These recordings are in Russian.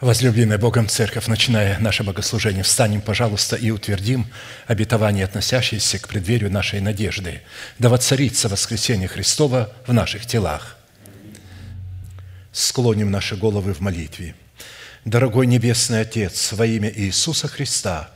Возлюбленная Богом Церковь, начиная наше богослужение, встанем, пожалуйста, и утвердим обетование, относящееся к преддверию нашей надежды. Да воцарится воскресение Христова в наших телах. Склоним наши головы в молитве. Дорогой Небесный Отец, во имя Иисуса Христа –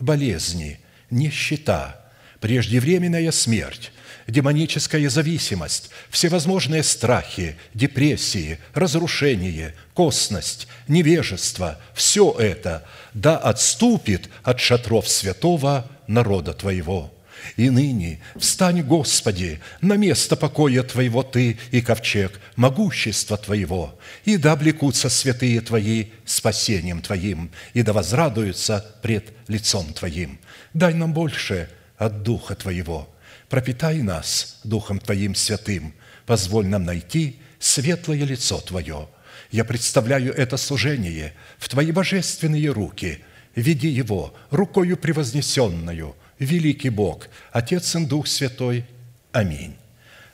болезни, нищета, преждевременная смерть, демоническая зависимость, всевозможные страхи, депрессии, разрушение, косность, невежество – все это да отступит от шатров святого народа Твоего – и ныне встань, Господи, на место покоя Твоего Ты и ковчег, могущества Твоего, и да облекутся святые Твои спасением Твоим, и да возрадуются пред лицом Твоим. Дай нам больше от Духа Твоего, пропитай нас Духом Твоим святым, позволь нам найти светлое лицо Твое. Я представляю это служение в Твои божественные руки, веди его рукою превознесенную – великий Бог, Отец и Дух Святой. Аминь.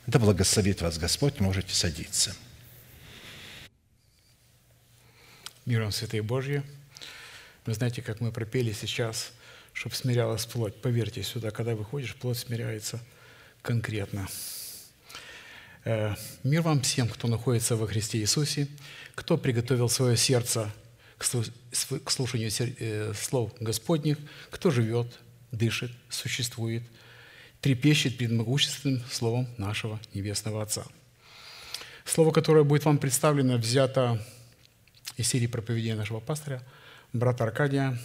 Да благословит вас Господь, можете садиться. Миром Святые Божьи. Вы знаете, как мы пропели сейчас, чтобы смирялась плоть. Поверьте, сюда, когда выходишь, плоть смиряется конкретно. Э, мир вам всем, кто находится во Христе Иисусе, кто приготовил свое сердце к слушанию э, слов Господних, кто живет дышит, существует, трепещет перед могущественным Словом нашего Небесного Отца. Слово, которое будет вам представлено, взято из серии проповедей нашего пастыря, брата Аркадия.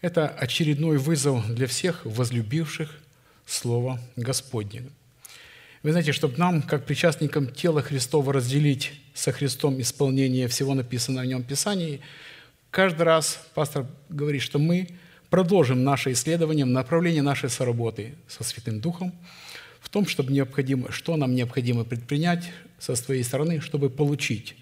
Это очередной вызов для всех возлюбивших Слово Господне. Вы знаете, чтобы нам, как причастникам тела Христова, разделить со Христом исполнение всего написанного в Нем Писании, каждый раз пастор говорит, что мы продолжим наше исследование, направление нашей соработы со Святым Духом в том, чтобы необходимо, что нам необходимо предпринять со своей стороны, чтобы получить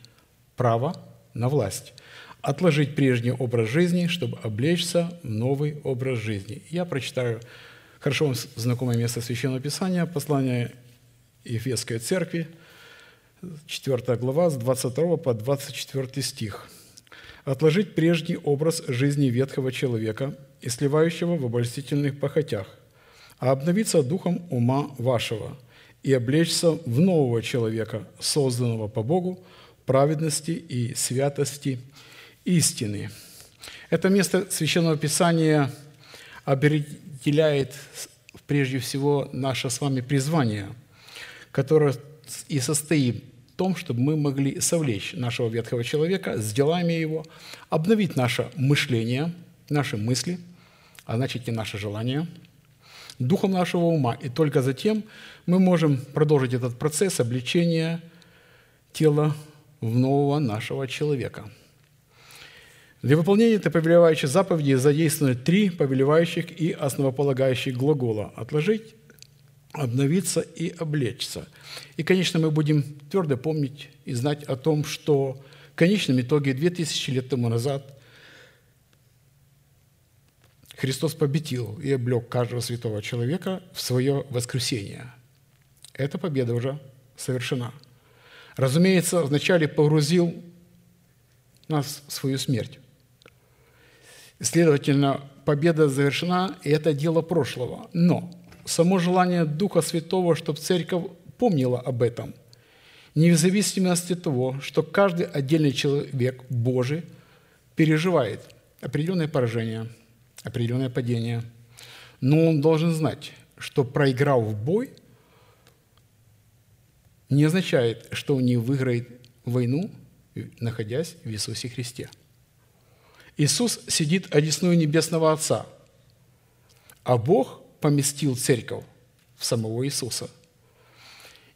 право на власть, отложить прежний образ жизни, чтобы облечься в новый образ жизни. Я прочитаю хорошо вам знакомое место Священного Писания, послание Ефесской Церкви, 4 глава, с 22 по 24 стих. «Отложить прежний образ жизни ветхого человека – и сливающего в обольстительных похотях, а обновиться духом ума вашего и облечься в нового человека, созданного по Богу, праведности и святости истины». Это место Священного Писания определяет прежде всего наше с вами призвание, которое и состоит в том, чтобы мы могли совлечь нашего ветхого человека с делами его, обновить наше мышление, наши мысли – а значит и наше желание, духом нашего ума. И только затем мы можем продолжить этот процесс обличения тела в нового нашего человека. Для выполнения этой повелевающей заповеди задействованы три повелевающих и основополагающих глагола – отложить, обновиться и облечься. И, конечно, мы будем твердо помнить и знать о том, что в конечном итоге 2000 лет тому назад – Христос победил и облег каждого святого человека в свое воскресение. Эта победа уже совершена. Разумеется, вначале погрузил нас в свою смерть. Следовательно, победа завершена, и это дело прошлого. Но само желание Духа Святого, чтобы Церковь помнила об этом, не в зависимости от того, что каждый отдельный человек Божий переживает определенное поражение – определенное падение. Но он должен знать, что проиграл в бой, не означает, что он не выиграет войну, находясь в Иисусе Христе. Иисус сидит одесную Небесного Отца, а Бог поместил церковь в самого Иисуса.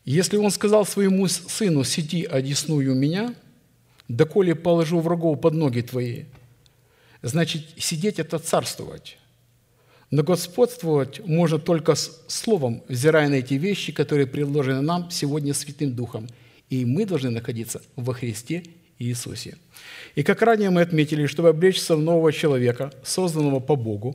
Если Он сказал своему сыну, «Сиди одесную меня, доколе положу врагов под ноги твои», Значит, сидеть – это царствовать. Но господствовать можно только с словом, взирая на эти вещи, которые предложены нам сегодня Святым Духом. И мы должны находиться во Христе Иисусе. И как ранее мы отметили, чтобы облечься в нового человека, созданного по Богу,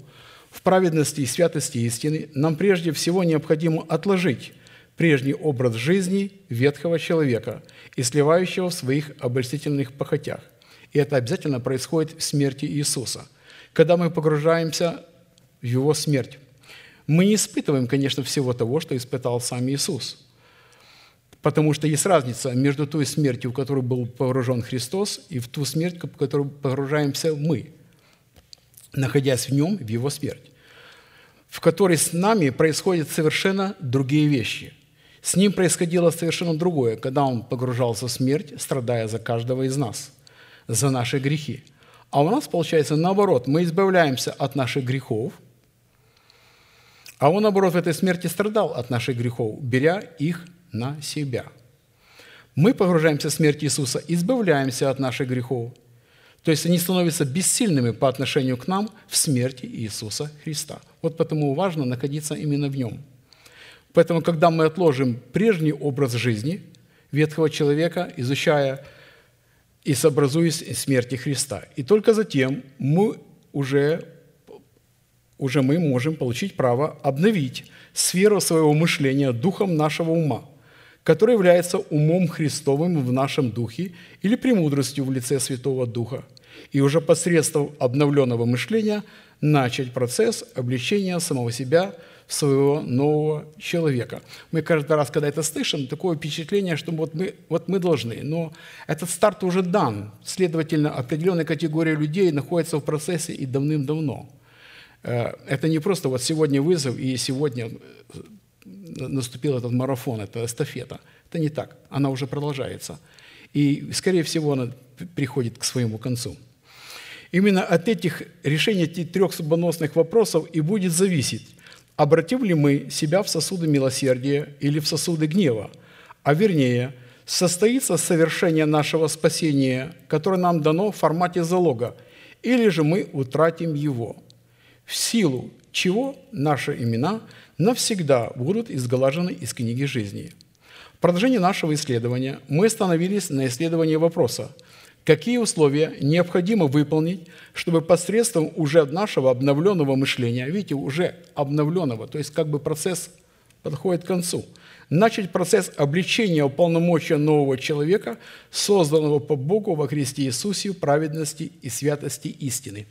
в праведности и святости истины, нам прежде всего необходимо отложить прежний образ жизни ветхого человека и сливающего в своих обольстительных похотях. И это обязательно происходит в смерти Иисуса, когда мы погружаемся в Его смерть. Мы не испытываем, конечно, всего того, что испытал сам Иисус, потому что есть разница между той смертью, в которую был погружен Христос, и в ту смерть, в которую погружаемся мы, находясь в Нем, в Его смерть, в которой с нами происходят совершенно другие вещи – с ним происходило совершенно другое, когда он погружался в смерть, страдая за каждого из нас, за наши грехи. А у нас получается наоборот, мы избавляемся от наших грехов, а он, наоборот, в этой смерти страдал от наших грехов, беря их на себя. Мы погружаемся в смерть Иисуса, избавляемся от наших грехов. То есть они становятся бессильными по отношению к нам в смерти Иисуса Христа. Вот потому важно находиться именно в Нем – Поэтому, когда мы отложим прежний образ жизни ветхого человека, изучая и сообразуясь смерти Христа, и только затем мы уже, уже мы можем получить право обновить сферу своего мышления духом нашего ума, который является умом Христовым в нашем духе или премудростью в лице Святого Духа, и уже посредством обновленного мышления начать процесс обличения самого себя – своего нового человека. Мы каждый раз, когда это слышим, такое впечатление, что вот мы, вот мы должны. Но этот старт уже дан. Следовательно, определенная категория людей находится в процессе и давным-давно. Э, это не просто вот сегодня вызов, и сегодня э, наступил этот марафон, это эстафета. Это не так. Она уже продолжается. И, скорее всего, она приходит к своему концу. Именно от этих решений этих трех судьбоносных вопросов и будет зависеть, обратим ли мы себя в сосуды милосердия или в сосуды гнева, а вернее, состоится совершение нашего спасения, которое нам дано в формате залога, или же мы утратим его, в силу чего наши имена навсегда будут изглажены из книги жизни. В продолжении нашего исследования мы остановились на исследовании вопроса – какие условия необходимо выполнить, чтобы посредством уже нашего обновленного мышления, видите, уже обновленного, то есть как бы процесс подходит к концу, начать процесс обличения уполномочия нового человека, созданного по Богу во Христе Иисусе праведности и святости истины.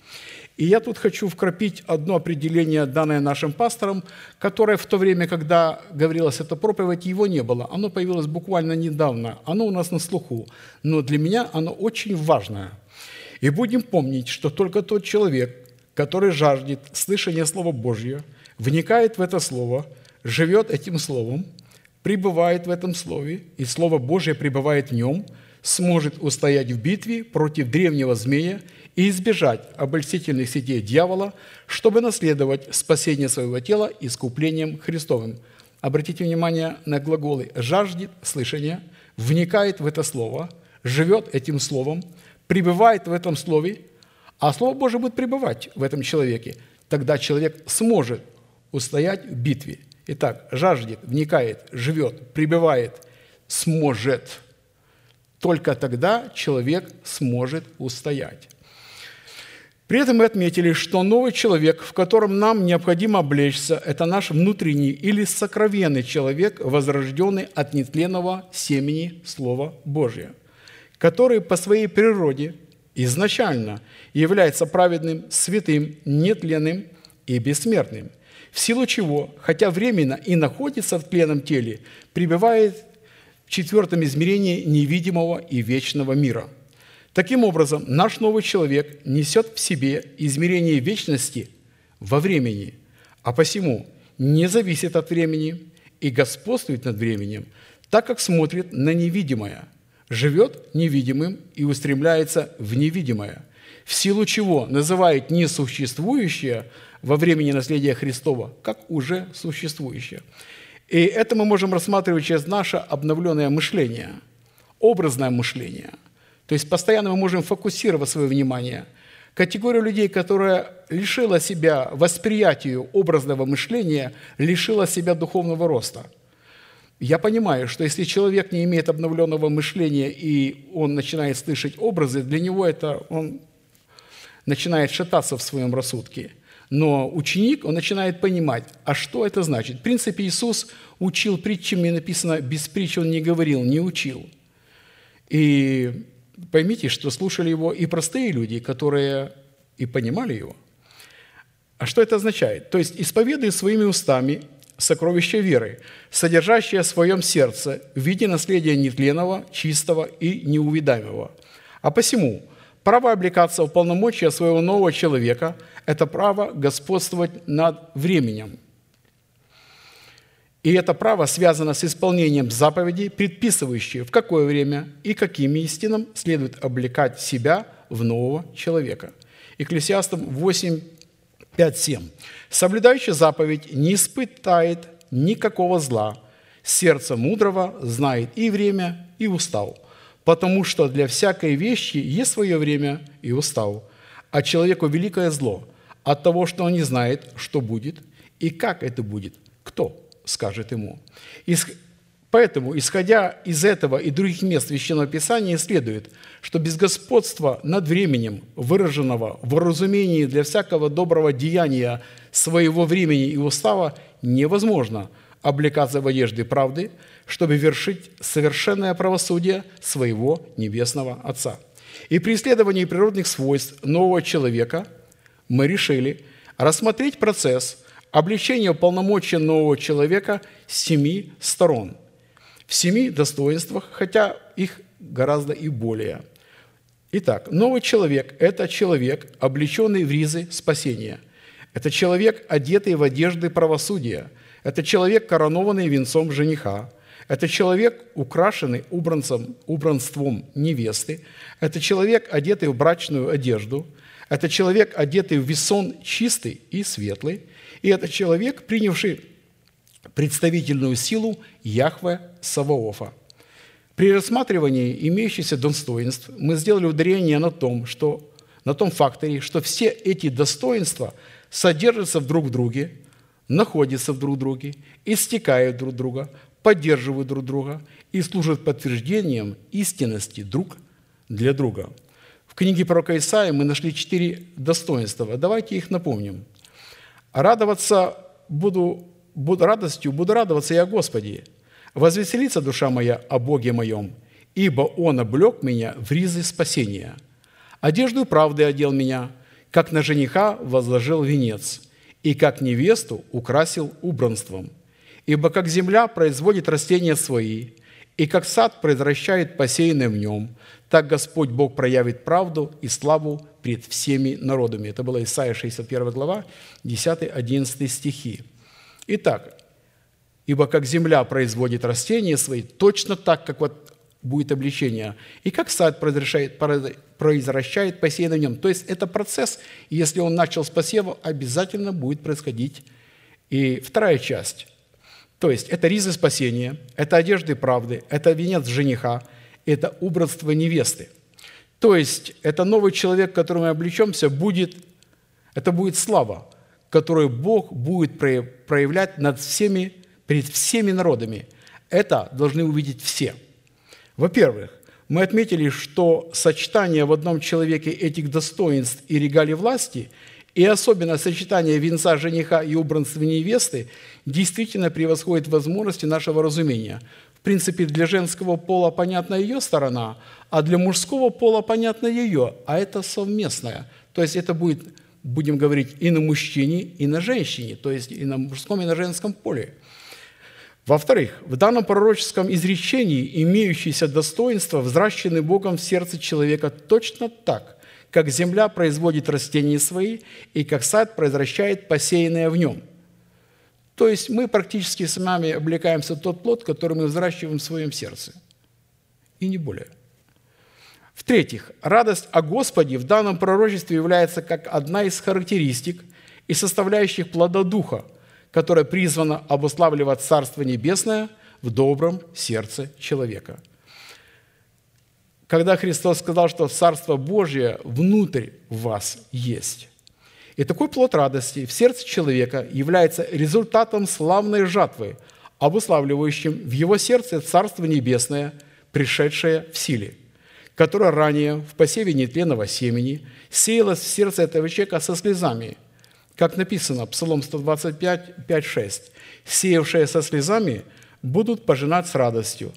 И я тут хочу вкрапить одно определение, данное нашим пасторам, которое в то время, когда говорилось это проповедь, его не было. Оно появилось буквально недавно. Оно у нас на слуху. Но для меня оно очень важное. И будем помнить, что только тот человек, который жаждет слышания Слова Божьего, вникает в это Слово, живет этим Словом, пребывает в этом Слове, и Слово Божье пребывает в нем, сможет устоять в битве против древнего змея и избежать обольстительных сетей дьявола, чтобы наследовать спасение своего тела искуплением Христовым. Обратите внимание на глаголы «жаждет слышания», «вникает в это слово», «живет этим словом», «пребывает в этом слове», а Слово Божие будет пребывать в этом человеке. Тогда человек сможет устоять в битве. Итак, жаждет, вникает, живет, пребывает, сможет. Только тогда человек сможет устоять. При этом мы отметили, что новый человек, в котором нам необходимо облечься, это наш внутренний или сокровенный человек, возрожденный от нетленного семени Слова Божия, который по своей природе изначально является праведным, святым, нетленным и бессмертным, в силу чего, хотя временно и находится в тленном теле, пребывает в четвертом измерении невидимого и вечного мира – Таким образом, наш новый человек несет в себе измерение вечности во времени, а посему не зависит от времени и господствует над временем, так как смотрит на невидимое, живет невидимым и устремляется в невидимое, в силу чего называет несуществующее во времени наследия Христова как уже существующее. И это мы можем рассматривать через наше обновленное мышление, образное мышление – то есть постоянно мы можем фокусировать свое внимание, Категория людей, которая лишила себя восприятию образного мышления, лишила себя духовного роста. Я понимаю, что если человек не имеет обновленного мышления и он начинает слышать образы, для него это он начинает шататься в своем рассудке. Но ученик, он начинает понимать, а что это значит. В принципе, Иисус учил притчами, написано, без притч он не говорил, не учил. И поймите, что слушали его и простые люди, которые и понимали его. А что это означает? То есть, исповедуя своими устами сокровище веры, содержащее в своем сердце в виде наследия нетленного, чистого и неувидаемого. А посему право облекаться в полномочия своего нового человека – это право господствовать над временем – и это право связано с исполнением заповедей, предписывающих, в какое время и какими истинам следует облекать себя в нового человека. Экклесиастам 8, 5, 7. «Соблюдающий заповедь не испытает никакого зла. Сердце мудрого знает и время, и устал, потому что для всякой вещи есть свое время и устал, а человеку великое зло от того, что он не знает, что будет и как это будет, кто скажет ему. Поэтому, исходя из этого и других мест Священного Писания, следует, что без господства над временем, выраженного в разумении для всякого доброго деяния своего времени и устава, невозможно облекаться в одежды правды, чтобы вершить совершенное правосудие своего Небесного Отца. И при исследовании природных свойств нового человека мы решили рассмотреть процесс – обличение полномочия нового человека с семи сторон, в семи достоинствах, хотя их гораздо и более. Итак, новый человек – это человек, облеченный в ризы спасения. Это человек, одетый в одежды правосудия. Это человек, коронованный венцом жениха. Это человек, украшенный убранцем, убранством невесты. Это человек, одетый в брачную одежду. Это человек, одетый в весон чистый и светлый. И это человек, принявший представительную силу Яхве Саваофа. При рассматривании имеющихся достоинств мы сделали ударение на том, что, на том факторе, что все эти достоинства содержатся в друг в друге, находятся в друг друге, истекают друг друга, поддерживают друг друга и служат подтверждением истинности друг для друга. В книге пророка Исаия мы нашли четыре достоинства. Давайте их напомним – Радоваться буду, буду радостью, буду радоваться я Господи. Возвеселится душа моя о Боге моем, ибо Он облег меня в ризы спасения. Одежду правды одел меня, как на жениха возложил венец, и как невесту украсил убранством. Ибо как земля производит растения свои, и как сад произвращает посеянное в нем, так Господь Бог проявит правду и славу пред всеми народами. Это была Исайя 61 глава, 10-11 стихи. Итак, ибо как земля производит растения свои, точно так, как вот будет обличение, и как сад произвращает, произвращает посеянное в нем. То есть это процесс, и если он начал с посева, обязательно будет происходить. И вторая часть, то есть это ризы спасения, это одежды правды, это венец жениха, это убранство невесты – то есть это новый человек, которым мы облечемся, будет, это будет слава, которую Бог будет проявлять над всеми, перед всеми народами. Это должны увидеть все. Во-первых, мы отметили, что сочетание в одном человеке этих достоинств и регалий власти, и особенно сочетание венца жениха и убранства невесты, действительно превосходит возможности нашего разумения. В принципе, для женского пола понятна ее сторона, а для мужского пола понятна ее, а это совместное. То есть это будет, будем говорить, и на мужчине, и на женщине, то есть и на мужском, и на женском поле. Во-вторых, в данном пророческом изречении имеющиеся достоинства взращены Богом в сердце человека точно так, как земля производит растения свои и как сад произвращает посеянное в нем – то есть мы практически с вами облекаемся в тот плод, который мы взращиваем в своем сердце. И не более. В-третьих, радость о Господе в данном пророчестве является как одна из характеристик и составляющих плода Духа, которая призвана обуславливать Царство Небесное в добром сердце человека. когда Христос сказал, что Царство Божье внутрь вас есть. И такой плод радости в сердце человека является результатом славной жатвы, обуславливающим в его сердце Царство Небесное, пришедшее в силе, которое ранее в посеве нетленного семени сеялось в сердце этого человека со слезами, как написано, Псалом 125, 5, 6. «Сеявшие со слезами будут пожинать с радостью,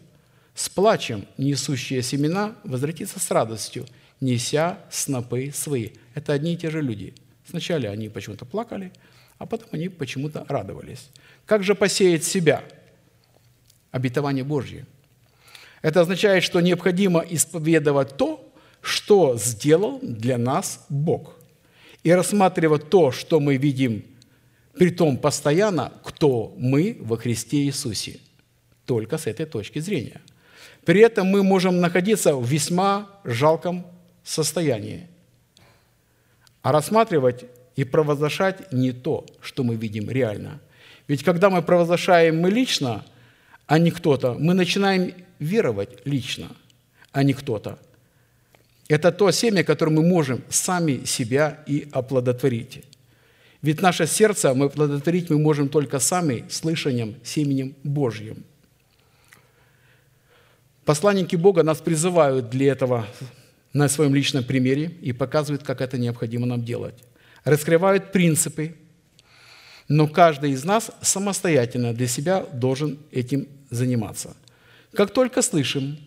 с плачем несущие семена возвратится с радостью, неся снопы свои». Это одни и те же люди. Сначала они почему-то плакали, а потом они почему-то радовались. Как же посеять себя? Обетование Божье. Это означает, что необходимо исповедовать то, что сделал для нас Бог. И рассматривать то, что мы видим, при том постоянно, кто мы во Христе Иисусе. Только с этой точки зрения. При этом мы можем находиться в весьма жалком состоянии. А рассматривать и провозглашать не то, что мы видим реально. Ведь когда мы провозглашаем мы лично, а не кто-то, мы начинаем веровать лично, а не кто-то. Это то семя, которое мы можем сами себя и оплодотворить. Ведь наше сердце мы оплодотворить мы можем только сами слышанием, семенем Божьим. Посланники Бога нас призывают для этого на своем личном примере и показывают, как это необходимо нам делать. Раскрывают принципы, но каждый из нас самостоятельно для себя должен этим заниматься. Как только слышим,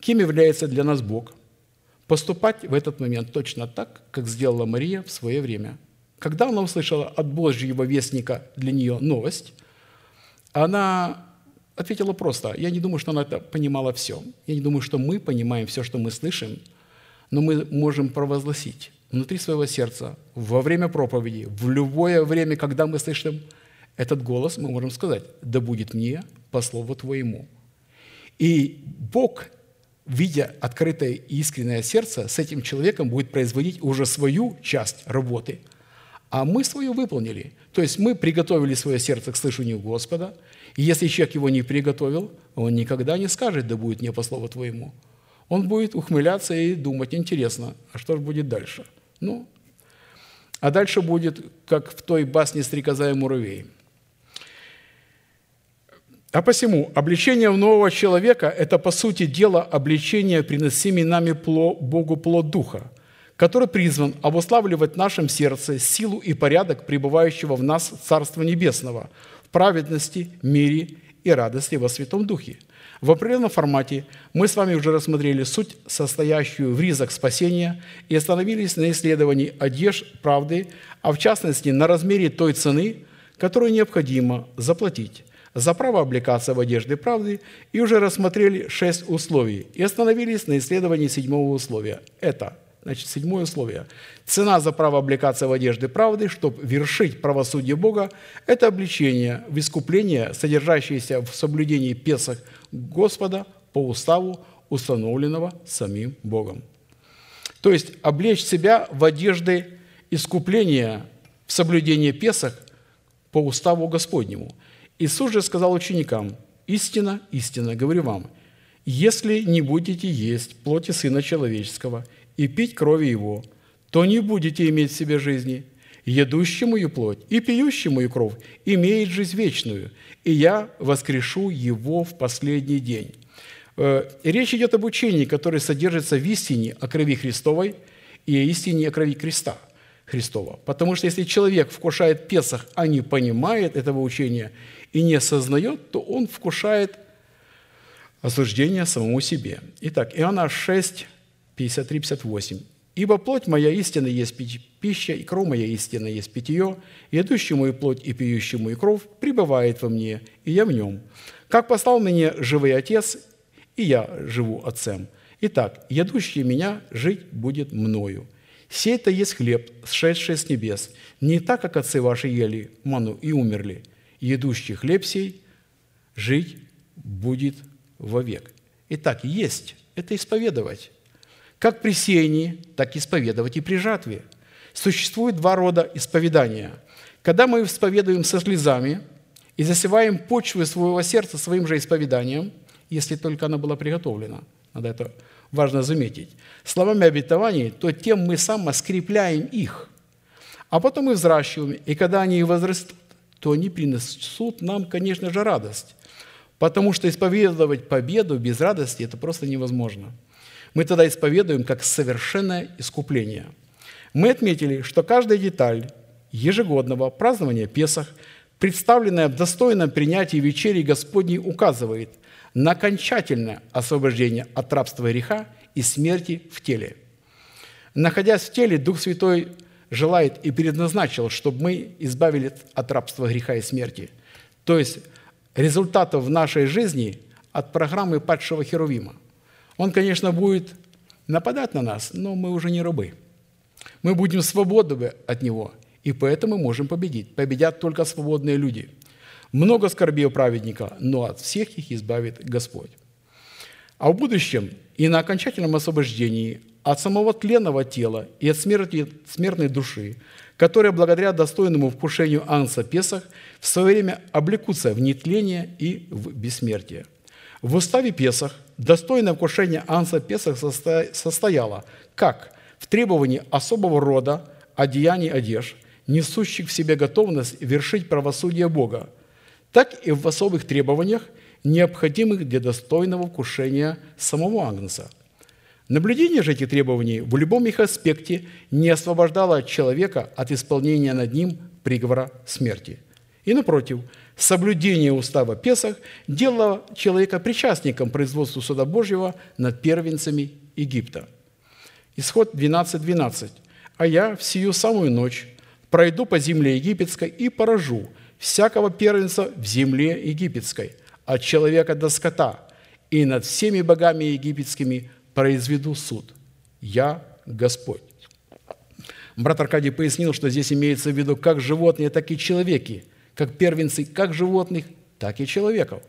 кем является для нас Бог, поступать в этот момент точно так, как сделала Мария в свое время. Когда она услышала от Божьего вестника для нее новость, она ответила просто. Я не думаю, что она это понимала все. Я не думаю, что мы понимаем все, что мы слышим, но мы можем провозгласить внутри своего сердца, во время проповеди, в любое время, когда мы слышим этот голос, мы можем сказать, да будет мне по слову Твоему. И Бог, видя открытое и искреннее сердце, с этим человеком будет производить уже свою часть работы, а мы свою выполнили. То есть мы приготовили свое сердце к слышанию Господа, и если человек его не приготовил, он никогда не скажет, да будет мне по слову Твоему. Он будет ухмыляться и думать, интересно, а что же будет дальше – ну, а дальше будет, как в той басне «Стрекоза и муравей». А посему обличение нового человека – это, по сути дела, обличение приносимый нами Богу плод Духа, который призван обуславливать в нашем сердце силу и порядок пребывающего в нас Царства Небесного в праведности, мире и радости во Святом Духе – в определенном формате мы с вами уже рассмотрели суть, состоящую в ризах спасения, и остановились на исследовании одежд правды, а в частности на размере той цены, которую необходимо заплатить за право облекаться в одежды правды, и уже рассмотрели шесть условий, и остановились на исследовании седьмого условия. Это – Значит, седьмое условие. Цена за право облекаться в одежды правды, чтобы вершить правосудие Бога, это обличение в искупление, содержащееся в соблюдении Песах Господа по уставу, установленного самим Богом. То есть облечь себя в одежды искупления в соблюдении Песах по уставу Господнему. Иисус же сказал ученикам, «Истина, истина, говорю вам, если не будете есть плоти Сына Человеческого – и пить крови Его, то не будете иметь в себе жизни. Едущему и плоть, и пьющему и кровь имеет жизнь вечную, и я воскрешу его в последний день». Э, речь идет об учении, которое содержится в истине о крови Христовой и о истине о крови креста Христова. Потому что если человек вкушает Песах, а не понимает этого учения и не осознает, то он вкушает осуждение самому себе. Итак, Иоанна 6, 53-58. «Ибо плоть моя истина есть пища, и кровь моя истина есть питье, и идущий мою плоть и пьющий мою кровь пребывает во мне, и я в нем. Как послал мне живый Отец, и я живу Отцем. Итак, ядущий меня жить будет мною. Сей-то есть хлеб, сшедший с небес, не так, как отцы ваши ели ману и умерли. Едущий хлеб сей жить будет вовек». Итак, есть – это исповедовать как при сеянии, так и исповедовать и при жатве. Существует два рода исповедания. Когда мы исповедуем со слезами и засеваем почвы своего сердца своим же исповеданием, если только она была приготовлена, надо это важно заметить, словами обетований, то тем мы сами скрепляем их. А потом мы взращиваем, и когда они возрастут, то они принесут нам, конечно же, радость. Потому что исповедовать победу без радости – это просто невозможно. Мы тогда исповедуем как совершенное искупление. Мы отметили, что каждая деталь ежегодного празднования Песах, представленная в достойном принятии вечери Господней, указывает на окончательное освобождение от рабства греха и смерти в теле. Находясь в теле, Дух Святой желает и предназначил, чтобы мы избавили от рабства греха и смерти. То есть результатов в нашей жизни от программы падшего Херувима. Он, конечно, будет нападать на нас, но мы уже не рабы. Мы будем свободны от него, и поэтому можем победить. Победят только свободные люди. Много скорби у праведника, но от всех их избавит Господь. А в будущем и на окончательном освобождении от самого тленного тела и от смерти, смертной души – которые благодаря достойному вкушению Анса Песах в свое время облекутся в нетление и в бессмертие. В уставе Песах достойное вкушение Анса Песах состояло как в требовании особого рода одеяний одежд, несущих в себе готовность вершить правосудие Бога, так и в особых требованиях, необходимых для достойного вкушения самого Агнца – Наблюдение же этих требований в любом их аспекте не освобождало человека от исполнения над ним приговора смерти. И напротив, соблюдение устава Песах делало человека причастником производству суда Божьего над первенцами Египта. Исход 12.12. 12. «А я в сию самую ночь пройду по земле египетской и поражу всякого первенца в земле египетской, от человека до скота, и над всеми богами египетскими произведу суд. Я Господь». Брат Аркадий пояснил, что здесь имеется в виду как животные, так и человеки, как первенцы как животных, так и человеков.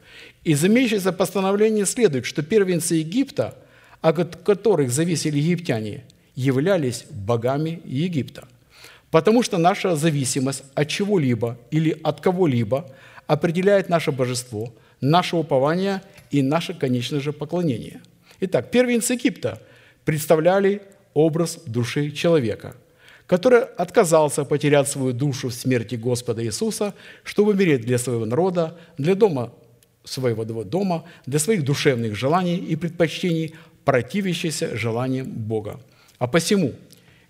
Из имеющегося постановления следует, что первенцы Египта, от которых зависели египтяне, являлись богами Египта. Потому что наша зависимость от чего-либо или от кого-либо определяет наше божество, наше упование и наше, конечно же, поклонение – Итак, первенцы Египта представляли образ души человека, который отказался потерять свою душу в смерти Господа Иисуса, чтобы умереть для своего народа, для дома своего дома, для своих душевных желаний и предпочтений, противящихся желаниям Бога. А посему,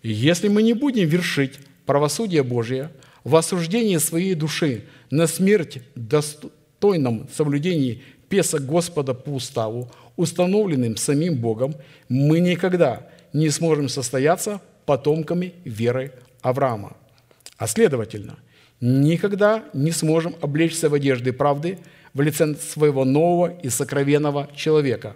если мы не будем вершить правосудие Божие в осуждении своей души на смерть достойном соблюдении Песа Господа по уставу, установленным самим Богом, мы никогда не сможем состояться потомками веры Авраама. А следовательно, никогда не сможем облечься в одежды правды в лице своего нового и сокровенного человека,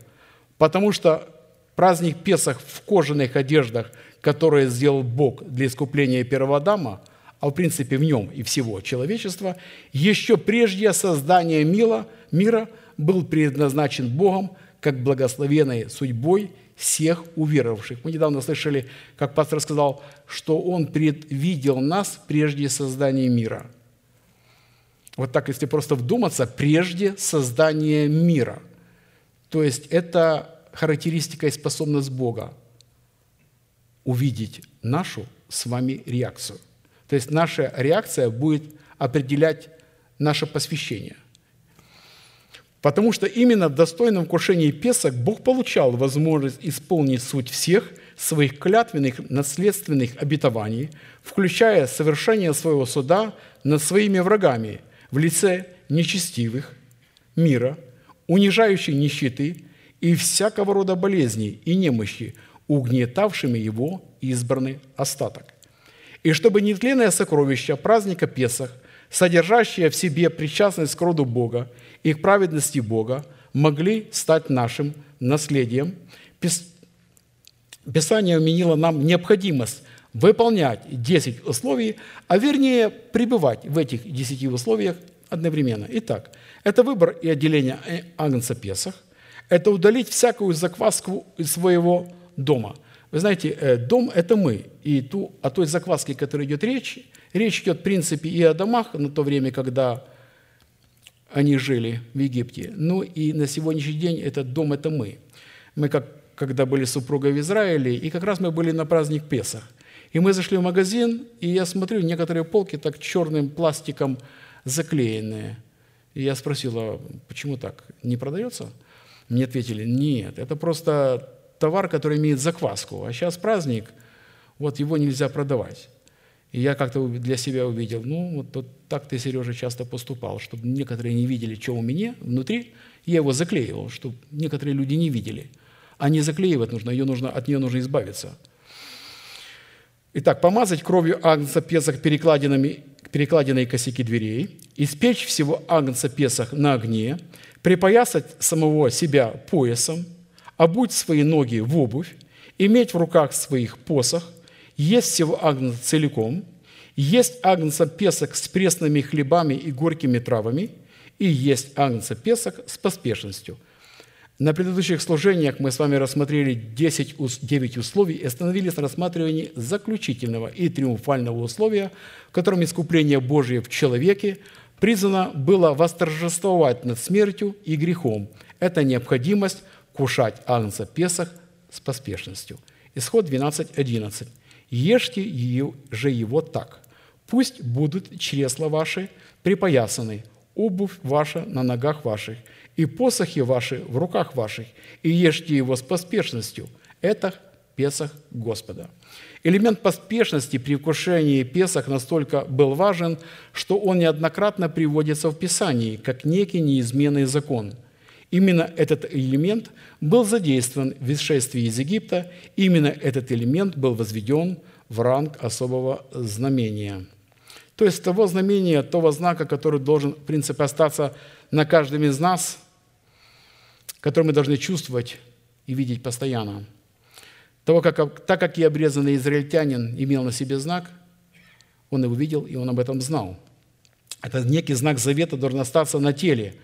потому что праздник Песах в кожаных одеждах, которые сделал Бог для искупления первого Адама, а в принципе в нем и всего человечества, еще прежде создания мира, мира был предназначен Богом как благословенной судьбой всех уверовавших. Мы недавно слышали, как пастор сказал, что он предвидел нас прежде создания мира. Вот так, если просто вдуматься, прежде создания мира. То есть это характеристика и способность Бога увидеть нашу с вами реакцию. То есть наша реакция будет определять наше посвящение – Потому что именно в достойном вкушении Песок Бог получал возможность исполнить суть всех своих клятвенных наследственных обетований, включая совершение своего суда над своими врагами в лице нечестивых, мира, унижающей нищеты и всякого рода болезней и немощи, угнетавшими его избранный остаток. И чтобы нетленное сокровище праздника Песах, содержащее в себе причастность к роду Бога – и к праведности Бога могли стать нашим наследием. Писание уменило нам необходимость выполнять 10 условий, а вернее пребывать в этих 10 условиях одновременно. Итак, это выбор и отделение Агнца Песах, это удалить всякую закваску из своего дома. Вы знаете, э, дом – это мы. И ту, о той закваске, о которой идет речь, речь идет, в принципе, и о домах на то время, когда они жили в Египте. Ну и на сегодняшний день этот дом – это мы. Мы как когда были супругой в Израиле, и как раз мы были на праздник Песах. И мы зашли в магазин, и я смотрю, некоторые полки так черным пластиком заклеенные. И я спросил, а почему так? Не продается? Мне ответили, нет, это просто товар, который имеет закваску. А сейчас праздник, вот его нельзя продавать. И я как-то для себя увидел, ну, вот, вот так ты, Сережа, часто поступал, чтобы некоторые не видели, что у меня внутри. Я его заклеивал, чтобы некоторые люди не видели. А не заклеивать нужно, ее нужно от нее нужно избавиться. Итак, помазать кровью агнца Песах перекладинами, перекладиной косяки дверей, испечь всего агнца Песах на огне, припоясать самого себя поясом, обуть свои ноги в обувь, иметь в руках своих посох, есть всего агнца целиком, есть агнца Песах с пресными хлебами и горькими травами, и есть агнца Песах с поспешностью – на предыдущих служениях мы с вами рассмотрели 10, 9 условий и остановились на рассматривании заключительного и триумфального условия, в котором искупление Божие в человеке призвано было восторжествовать над смертью и грехом. Это необходимость кушать Агнца Песах с поспешностью. Исход 12.11. «Ешьте же его так. Пусть будут чресла ваши припоясаны, обувь ваша на ногах ваших, и посохи ваши в руках ваших, и ешьте его с поспешностью. Это Песах Господа. Элемент поспешности при вкушении Песах настолько был важен, что он неоднократно приводится в Писании, как некий неизменный закон. Именно этот элемент был задействован в исшествии из Египта, именно этот элемент был возведен в ранг особого знамения. То есть того знамения, того знака, который должен, в принципе, остаться на каждом из нас – который мы должны чувствовать и видеть постоянно. Того, как, так как и обрезанный израильтянин имел на себе знак, он его видел, и он об этом знал. Это некий знак завета должен остаться на теле,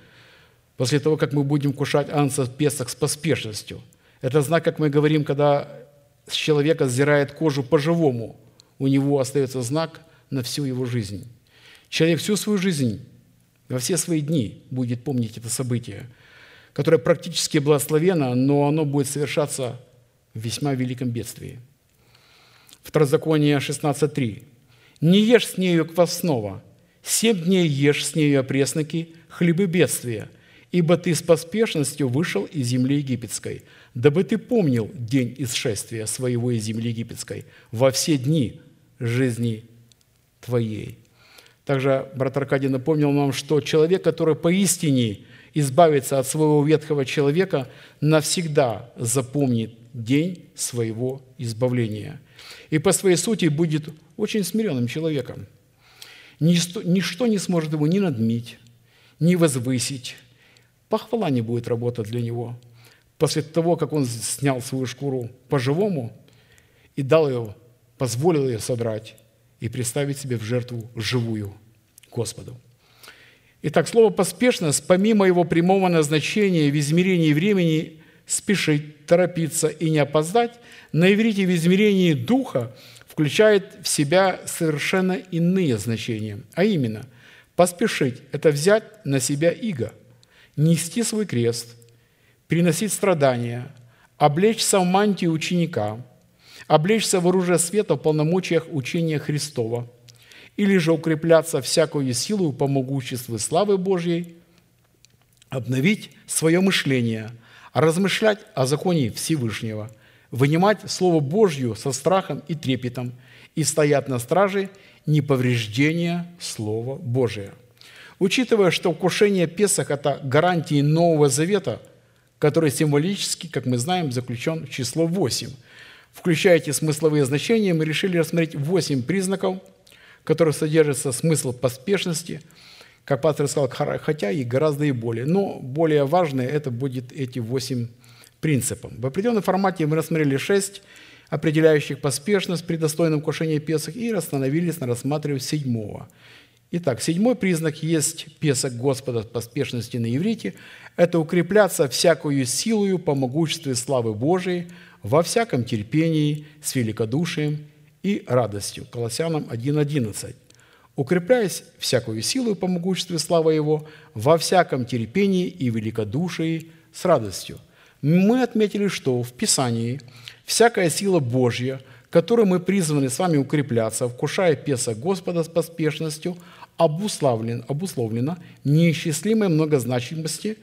после того, как мы будем кушать анса Песах с поспешностью. Это знак, как мы говорим, когда с человека сдирает кожу по-живому, у него остается знак на всю его жизнь. Человек всю свою жизнь, во все свои дни будет помнить это событие – которое практически благословено, но оно будет совершаться в весьма великом бедствии. Второзаконие 16.3. «Не ешь с нею квасного, семь дней ешь с нею опресноки, хлебы бедствия, ибо ты с поспешностью вышел из земли египетской, дабы ты помнил день исшествия своего из земли египетской во все дни жизни твоей». Также брат Аркадий напомнил нам, что человек, который поистине избавиться от своего ветхого человека, навсегда запомнит день своего избавления. И по своей сути будет очень смиренным человеком. Ничто, ничто не сможет его ни надмить, ни возвысить. Похвала не будет работать для него. После того, как он снял свою шкуру по-живому и дал ее, позволил ее содрать и представить себе в жертву живую Господу. Итак, слово «поспешность», помимо его прямого назначения в измерении времени спешить, торопиться и не опоздать, на иврите в измерении духа включает в себя совершенно иные значения. А именно, поспешить – это взять на себя иго, нести свой крест, приносить страдания, облечься в мантию ученика, облечься в оружие света в полномочиях учения Христова – или же укрепляться всякую силу по могуществу славы Божьей, обновить свое мышление, размышлять о законе Всевышнего, вынимать Слово Божье со страхом и трепетом и стоять на страже неповреждения Слова Божия. Учитывая, что вкушение Песах – это гарантии Нового Завета, который символически, как мы знаем, заключен в число 8. Включая эти смысловые значения, мы решили рассмотреть 8 признаков – в которых содержится смысл поспешности, как пастор сказал, хотя и гораздо и более. Но более важное это будет эти восемь принципов. В определенном формате мы рассмотрели шесть определяющих поспешность при достойном кушении Песах и остановились на рассматривании седьмого. Итак, седьмой признак есть Песах Господа поспешности на иврите – это укрепляться всякую силою по могуществу славы Божией во всяком терпении с великодушием и радостью. Колоссянам 1.11. «Укрепляясь всякую силу по могуществу славы Его, во всяком терпении и великодушии с радостью». мы отметили, что в Писании всякая сила Божья, которой мы призваны с вами укрепляться, вкушая песа Господа с поспешностью, обусловлен, обусловлена неисчислимой многозначимости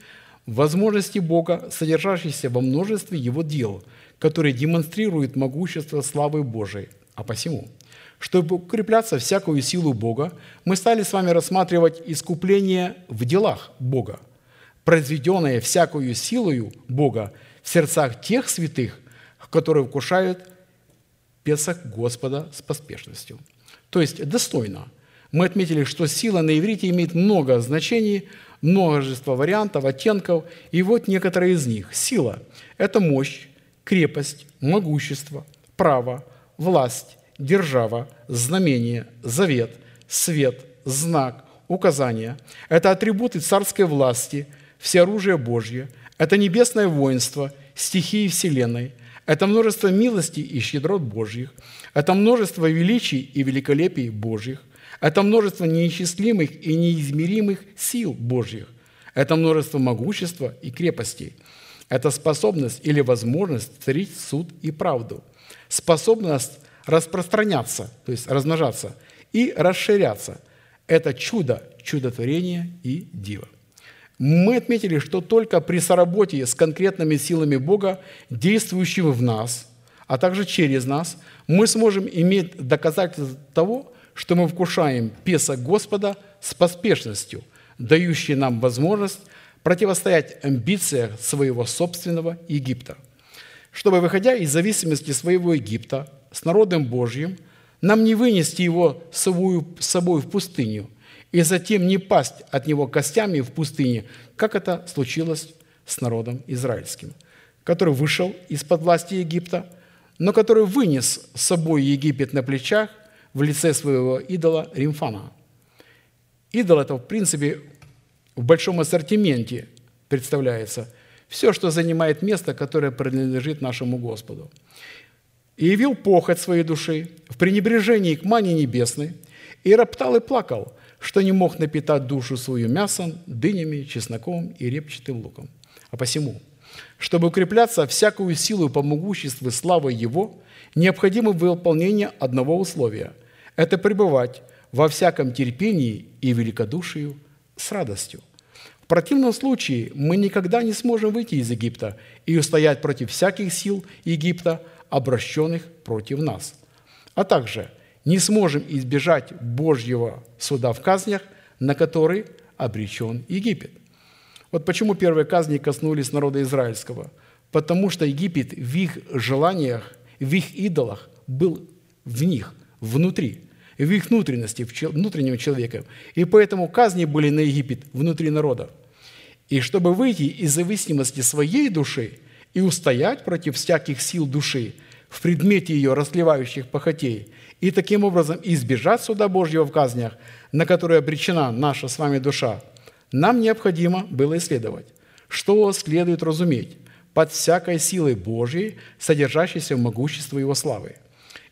возможности Бога, содержащейся во множестве Его дел, которые демонстрируют могущество славы Божией. А посему, чтобы укрепляться всякую силу Бога, мы стали с вами рассматривать искупление в делах Бога, произведенное всякую силою Бога в сердцах тех святых, которые вкушают Песах Господа с поспешностью. То есть достойно – мы отметили, что сила на иврите имеет много значений, множество вариантов, оттенков, и вот некоторые из них. Сила – это мощь, крепость, могущество, право, власть, держава, знамение, завет, свет, знак, указание. Это атрибуты царской власти, всеоружие Божье, это небесное воинство, стихии Вселенной, это множество милостей и щедрот Божьих, это множество величий и великолепий Божьих, это множество неисчислимых и неизмеримых сил Божьих. Это множество могущества и крепостей. Это способность или возможность царить суд и правду. Способность распространяться, то есть размножаться, и расширяться. Это чудо, чудотворение и диво. Мы отметили, что только при соработе с конкретными силами Бога, действующими в нас, а также через нас, мы сможем иметь доказательство того, что мы вкушаем песа Господа с поспешностью, дающей нам возможность противостоять амбициям своего собственного Египта. Чтобы, выходя из зависимости своего Египта с народом Божьим, нам не вынести его с собой в пустыню и затем не пасть от него костями в пустыне, как это случилось с народом израильским, который вышел из-под власти Египта, но который вынес с собой Египет на плечах в лице своего идола Римфана. Идол – это, в принципе, в большом ассортименте представляется все, что занимает место, которое принадлежит нашему Господу. «И явил похоть своей души в пренебрежении к мане небесной, и роптал и плакал, что не мог напитать душу свою мясом, дынями, чесноком и репчатым луком. А посему, чтобы укрепляться всякую силу по могуществу славы Его, необходимо выполнение одного условия – это пребывать во всяком терпении и великодушию с радостью. В противном случае мы никогда не сможем выйти из Египта и устоять против всяких сил Египта, обращенных против нас, а также не сможем избежать Божьего суда в казнях, на который обречен Египет. Вот почему первые казни коснулись народа израильского. Потому что Египет в их желаниях, в их идолах был в них, внутри, в их внутренности, в внутреннем человека. И поэтому казни были на Египет внутри народа. И чтобы выйти из зависимости своей души и устоять против всяких сил души в предмете ее расливающих похотей, и таким образом избежать суда Божьего в казнях, на которые обречена наша с вами душа, нам необходимо было исследовать, что следует разуметь под всякой силой Божьей, содержащейся в могуществе Его славы –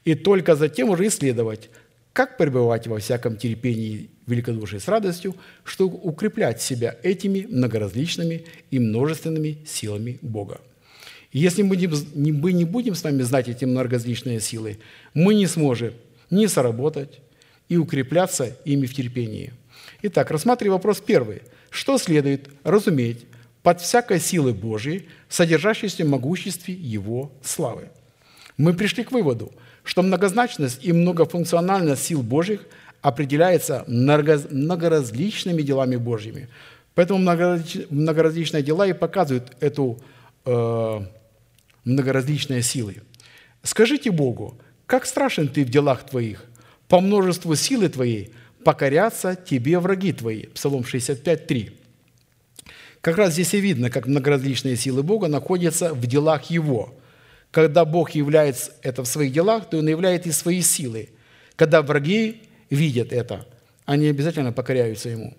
и только затем уже исследовать, как пребывать во всяком терпении великодушии с радостью, чтобы укреплять себя этими многоразличными и множественными силами Бога. если мы не будем с вами знать эти многоразличные силы, мы не сможем ни соработать и укрепляться ими в терпении. Итак, рассматривая вопрос первый. Что следует разуметь под всякой силой Божьей, содержащейся в могуществе Его славы? Мы пришли к выводу – что многозначность и многофункциональность сил Божьих определяется многоразличными делами Божьими. Поэтому многоразличные дела и показывают эту э, многоразличные силы. Скажите Богу, как страшен ты в делах твоих, по множеству силы твоей покорятся тебе враги твои. Псалом 65, 3. Как раз здесь и видно, как многоразличные силы Бога находятся в делах Его – когда Бог является это в своих делах, то Он являет и свои силы. Когда враги видят это, они обязательно покоряются Ему.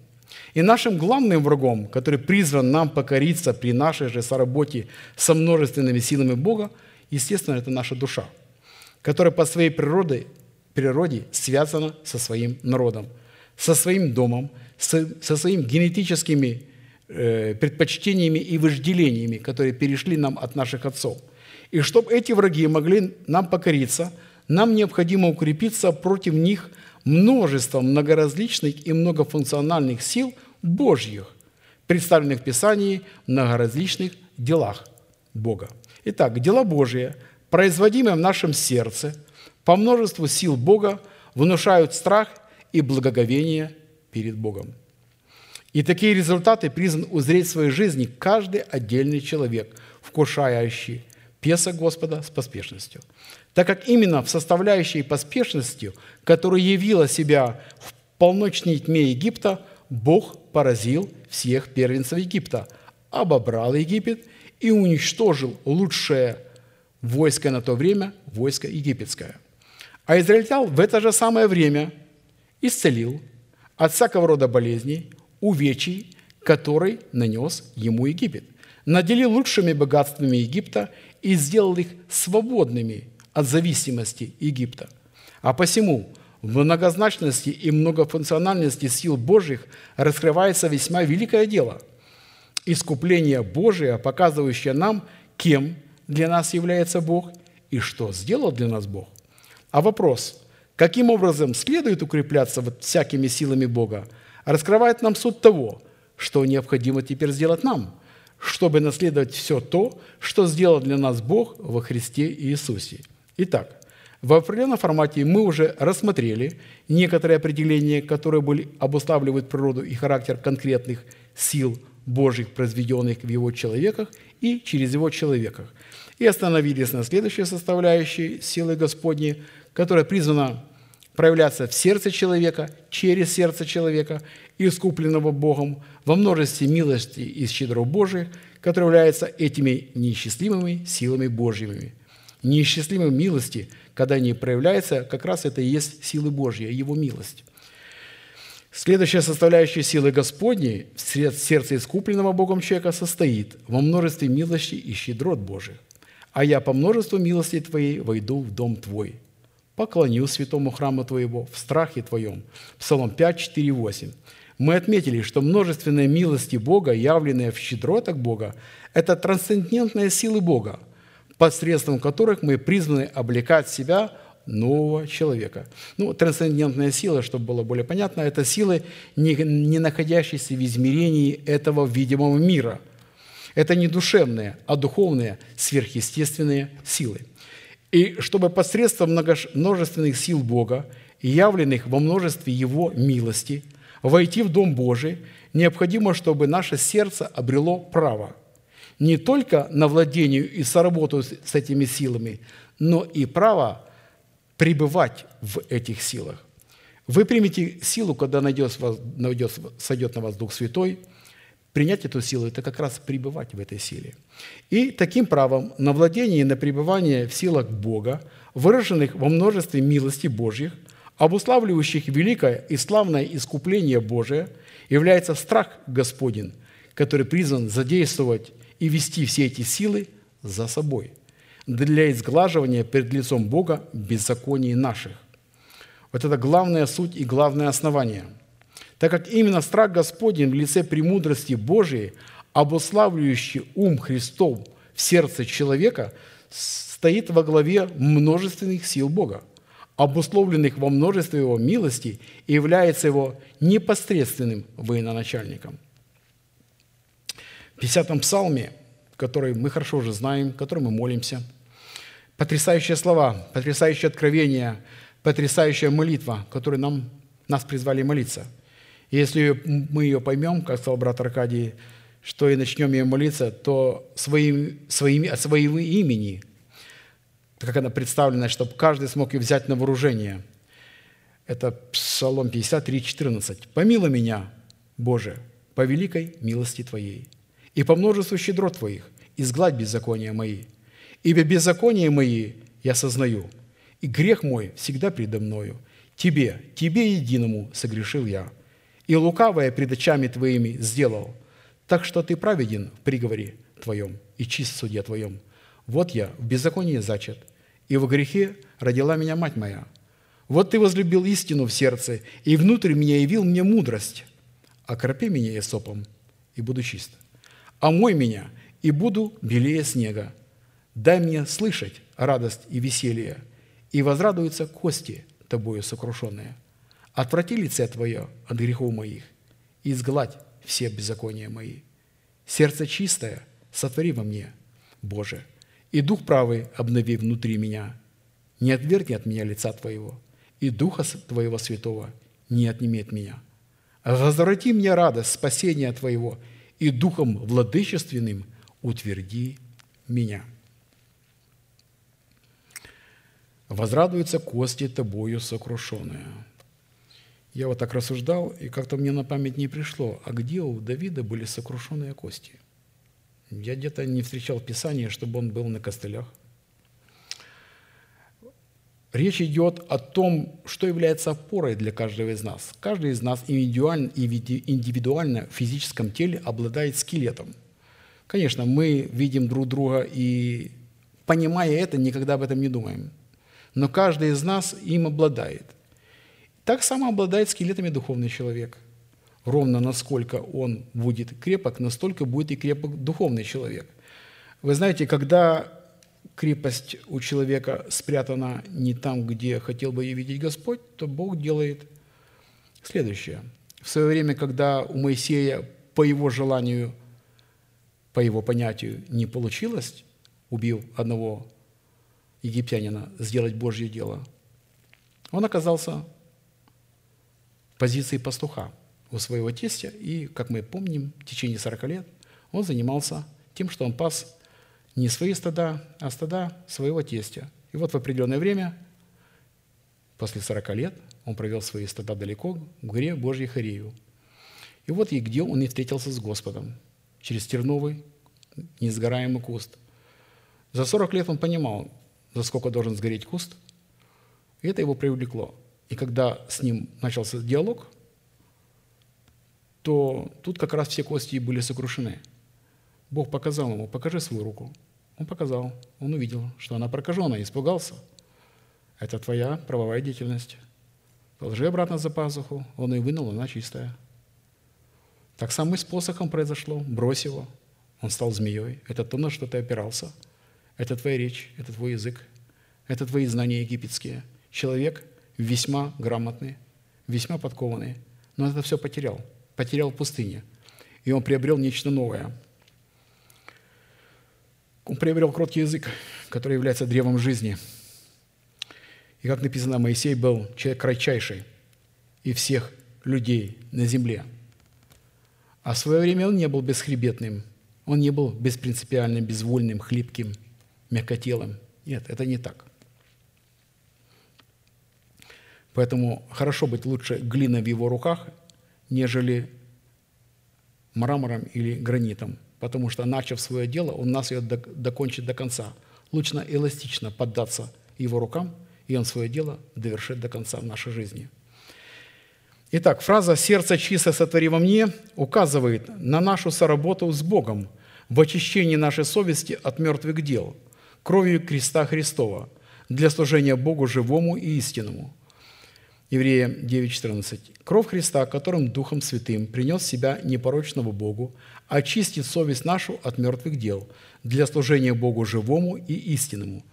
И нашим главным врагом, который призван нам покориться при нашей же соработе со множественными силами Бога, естественно, это наша душа, которая по своей природе, природе связана со своим народом, со своим домом, со, со своими генетическими предпочтениями и вожделениями, которые перешли нам от наших отцов. И чтобы эти враги могли нам покориться, нам необходимо укрепиться против них множеством многоразличных и многофункциональных сил Божьих, представленных в Писании в многоразличных делах Бога. Итак, дела Божьи, производимые в нашем сердце, по множеству сил Бога внушают страх и благоговение перед Богом. И такие результаты призван узреть в своей жизни каждый отдельный человек, вкушающий Песа Господа с поспешностью. Так как именно в составляющей поспешностью, которая явила себя в полночной тьме Египта, Бог поразил всех первенцев Египта, обобрал Египет и уничтожил лучшее войско на то время, войско египетское. А израильтян в это же самое время исцелил от всякого рода болезней, увечий, который нанес ему Египет. Наделил лучшими богатствами Египта и сделал их свободными от зависимости Египта. А посему в многозначности и многофункциональности сил Божьих раскрывается весьма великое дело – искупление Божие, показывающее нам, кем для нас является Бог и что сделал для нас Бог. А вопрос, каким образом следует укрепляться вот всякими силами Бога, раскрывает нам суть того, что необходимо теперь сделать нам, чтобы наследовать все то, что сделал для нас Бог во Христе Иисусе. Итак, в определенном формате мы уже рассмотрели некоторые определения, которые были, обуславливают природу и характер конкретных сил Божьих, произведенных в его человеках и через его человеках. И остановились на следующей составляющей силы Господней, которая призвана проявляться в сердце человека, через сердце человека, искупленного Богом, во множестве милости и щедрот Божиих, которые являются этими неисчислимыми силами Божьими. Неисчислимой милости, когда они проявляются, как раз это и есть силы Божьи, Его милость. Следующая составляющая силы Господней в сердце искупленного Богом человека состоит во множестве милости и щедрот Божьих. «А я по множеству милости Твоей войду в дом Твой, поклоню святому храму Твоего в страхе Твоем». Псалом 5, 4, 8. Мы отметили, что множественные милости Бога, явленные в щедротах Бога, это трансцендентные силы Бога, посредством которых мы призваны облекать себя нового человека. Ну, трансцендентная сила, чтобы было более понятно, это силы, не, не находящиеся в измерении этого видимого мира. Это не душевные, а духовные, сверхъестественные силы. И чтобы посредством множественных сил Бога, явленных во множестве Его милости, войти в Дом Божий, необходимо, чтобы наше сердце обрело право не только на владение и соработу с этими силами, но и право пребывать в этих силах. Вы примете силу, когда найдет, найдет, сойдет на вас Дух Святой. Принять эту силу – это как раз пребывать в этой силе. И таким правом на владение и на пребывание в силах Бога, выраженных во множестве милости Божьих, обуславливающих великое и славное искупление Божие, является страх Господень, который призван задействовать и вести все эти силы за собой – для изглаживания перед лицом Бога беззаконий наших. Вот это главная суть и главное основание. Так как именно страх Господень в лице премудрости Божией, обуславливающий ум Христов в сердце человека, стоит во главе множественных сил Бога, обусловленных во множестве Его милости и является Его непосредственным военачальником. В 50-м псалме, который мы хорошо уже знаем, который мы молимся – Потрясающие слова, потрясающее откровение, потрясающая молитва, которую нам, нас призвали молиться. Если мы ее поймем, как сказал брат Аркадий, что и начнем ее молиться, то своим, своими, от своего имени, как она представлена, чтобы каждый смог ее взять на вооружение. Это Псалом 53, 14. «Помилуй меня, Боже, по великой милости Твоей, и по множеству щедрот Твоих, изгладь беззакония мои, Ибо беззаконие мои я сознаю, и грех мой всегда предо мною. Тебе, Тебе единому согрешил я, и лукавое пред очами Твоими сделал, так что Ты праведен в приговоре Твоем и чист в суде Твоем. Вот я в беззаконии зачат, и в грехе родила меня мать моя. Вот Ты возлюбил истину в сердце, и внутрь меня явил мне мудрость. Окропи меня есопом, и буду чист. Омой меня, и буду белее снега. Дай мне слышать радость и веселье, и возрадуются кости тобою сокрушенные. Отврати лице Твое от грехов моих, и изгладь все беззакония мои. Сердце чистое сотвори во мне, Боже, и дух правый обнови внутри меня. Не отвергни от меня лица Твоего, и Духа Твоего Святого не отними от меня. Возврати мне радость спасения Твоего, и Духом владычественным утверди меня. Возрадуются кости Тобою сокрушенные. Я вот так рассуждал, и как-то мне на память не пришло, а где у Давида были сокрушенные кости? Я где-то не встречал в Писании, чтобы он был на костылях. Речь идет о том, что является опорой для каждого из нас. Каждый из нас индивидуально, индивидуально в физическом теле обладает скелетом. Конечно, мы видим друг друга и, понимая это, никогда об этом не думаем. Но каждый из нас им обладает. Так само обладает скелетами духовный человек. Ровно насколько он будет крепок, настолько будет и крепок духовный человек. Вы знаете, когда крепость у человека спрятана не там, где хотел бы ее видеть Господь, то Бог делает следующее. В свое время, когда у Моисея по его желанию, по его понятию не получилось, убил одного египтянина, сделать Божье дело, он оказался позиции пастуха у своего тестя, и, как мы помним, в течение 40 лет он занимался тем, что он пас не свои стада, а стада своего тестя. И вот в определенное время, после 40 лет, он провел свои стада далеко, в горе Божьей Харею. И вот и где он и встретился с Господом, через терновый, несгораемый куст. За 40 лет он понимал, за сколько должен сгореть куст, и это его привлекло. И когда с ним начался диалог, то тут как раз все кости были сокрушены – Бог показал ему, покажи свою руку. Он показал, он увидел, что она прокаженная, испугался. Это твоя правовая деятельность. Положи обратно за пазуху, он ее вынул, она чистая. Так само и с посохом произошло. Брось его, он стал змеей. Это то, на что ты опирался. Это твоя речь, это твой язык, это твои знания египетские. Человек весьма грамотный, весьма подкованный, но это все потерял. Потерял в пустыне. И он приобрел нечто новое – он приобрел кроткий язык, который является древом жизни. И как написано, Моисей был человек кратчайший и всех людей на земле. А в свое время он не был бесхребетным, он не был беспринципиальным, безвольным, хлипким, мягкотелым. Нет, это не так. Поэтому хорошо быть лучше глиной в его руках, нежели мрамором или гранитом – потому что, начав свое дело, он нас ее докончит до конца. Лучше эластично поддаться его рукам, и он свое дело довершит до конца в нашей жизни. Итак, фраза «сердце чисто сотвори во мне» указывает на нашу соработу с Богом в очищении нашей совести от мертвых дел, кровью креста Христова, для служения Богу живому и истинному – Евреям 9.14. «Кровь Христа, которым Духом Святым принес себя непорочного Богу, очистит совесть нашу от мертвых дел для служения Богу живому и истинному».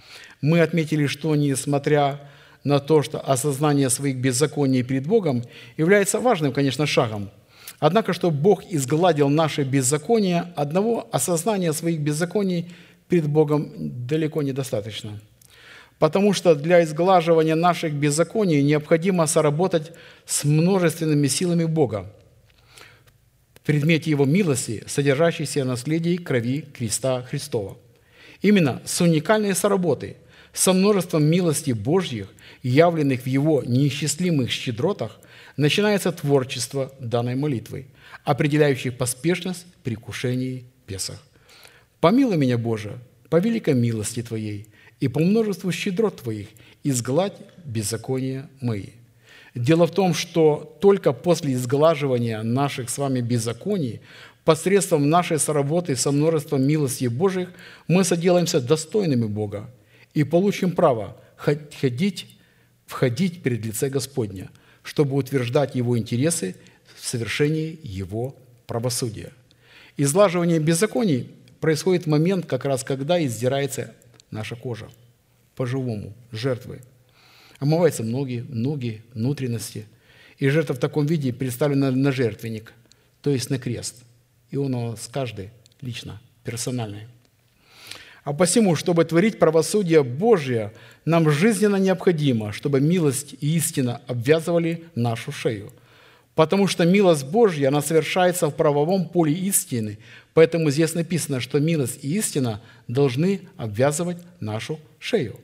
Мы отметили, что несмотря на то, что осознание своих беззаконий перед Богом является важным, конечно, шагом, однако, что Бог изгладил наши беззакония, одного осознания своих беззаконий перед Богом далеко недостаточно – потому что для изглаживания наших беззаконий необходимо соработать с множественными силами Бога в предмете Его милости, содержащейся в наследии крови креста Христова. Именно с уникальной соработой, со множеством милостей Божьих, явленных в Его неисчислимых щедротах, начинается творчество данной молитвы, определяющей поспешность при кушении Песах. «Помилуй меня, Боже, по великой милости Твоей, и по множеству щедрот Твоих изгладь беззакония мои». Дело в том, что только после изглаживания наших с вами беззаконий, посредством нашей соработы со множеством милостей Божьих, мы соделаемся достойными Бога и получим право ходить, входить перед лице Господня, чтобы утверждать Его интересы в совершении Его правосудия. Излаживание беззаконий происходит в момент, как раз когда издирается наша кожа по-живому, жертвы. Омываются ноги, ноги, внутренности. И жертва в таком виде представлена на жертвенник, то есть на крест. И он у нас каждый лично, персональный. А посему, чтобы творить правосудие Божье, нам жизненно необходимо, чтобы милость и истина обвязывали нашу шею. Потому что милость Божья, она совершается в правовом поле истины, поэтому здесь написано, что милость и истина должны обвязывать нашу шею.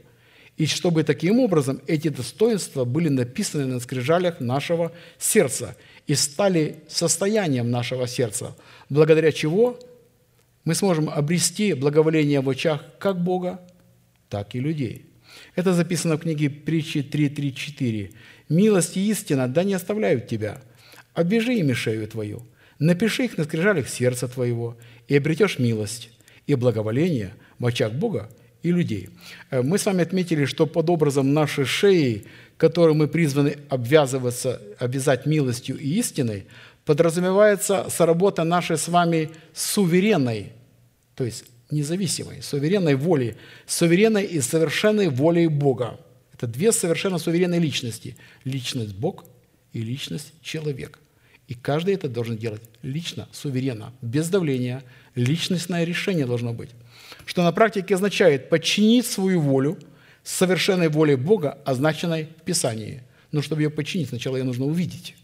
И чтобы таким образом эти достоинства были написаны на скрижалях нашего сердца и стали состоянием нашего сердца, благодаря чего – мы сможем обрести благоволение в очах как Бога, так и людей. Это записано в книге притчи 3.3.4. «Милость и истина да не оставляют тебя. Оббежи ими шею твою, напиши их на скрижалях сердца твоего, и обретешь милость и благоволение в очах Бога и людей». Э, мы с вами отметили, что под образом нашей шеи, которую мы призваны обвязываться, обвязать милостью и истиной, подразумевается соработа нашей с вами суверенной, то есть независимой, суверенной воли, суверенной и совершенной волей Бога. Это две совершенно суверенные личности. Личность Бог и личность человек. И каждый это должен делать лично, суверенно, без давления. Личностное решение должно быть. Что на практике означает подчинить свою волю совершенной воле Бога, означенной в Писании. Но чтобы ее подчинить, сначала ее нужно увидеть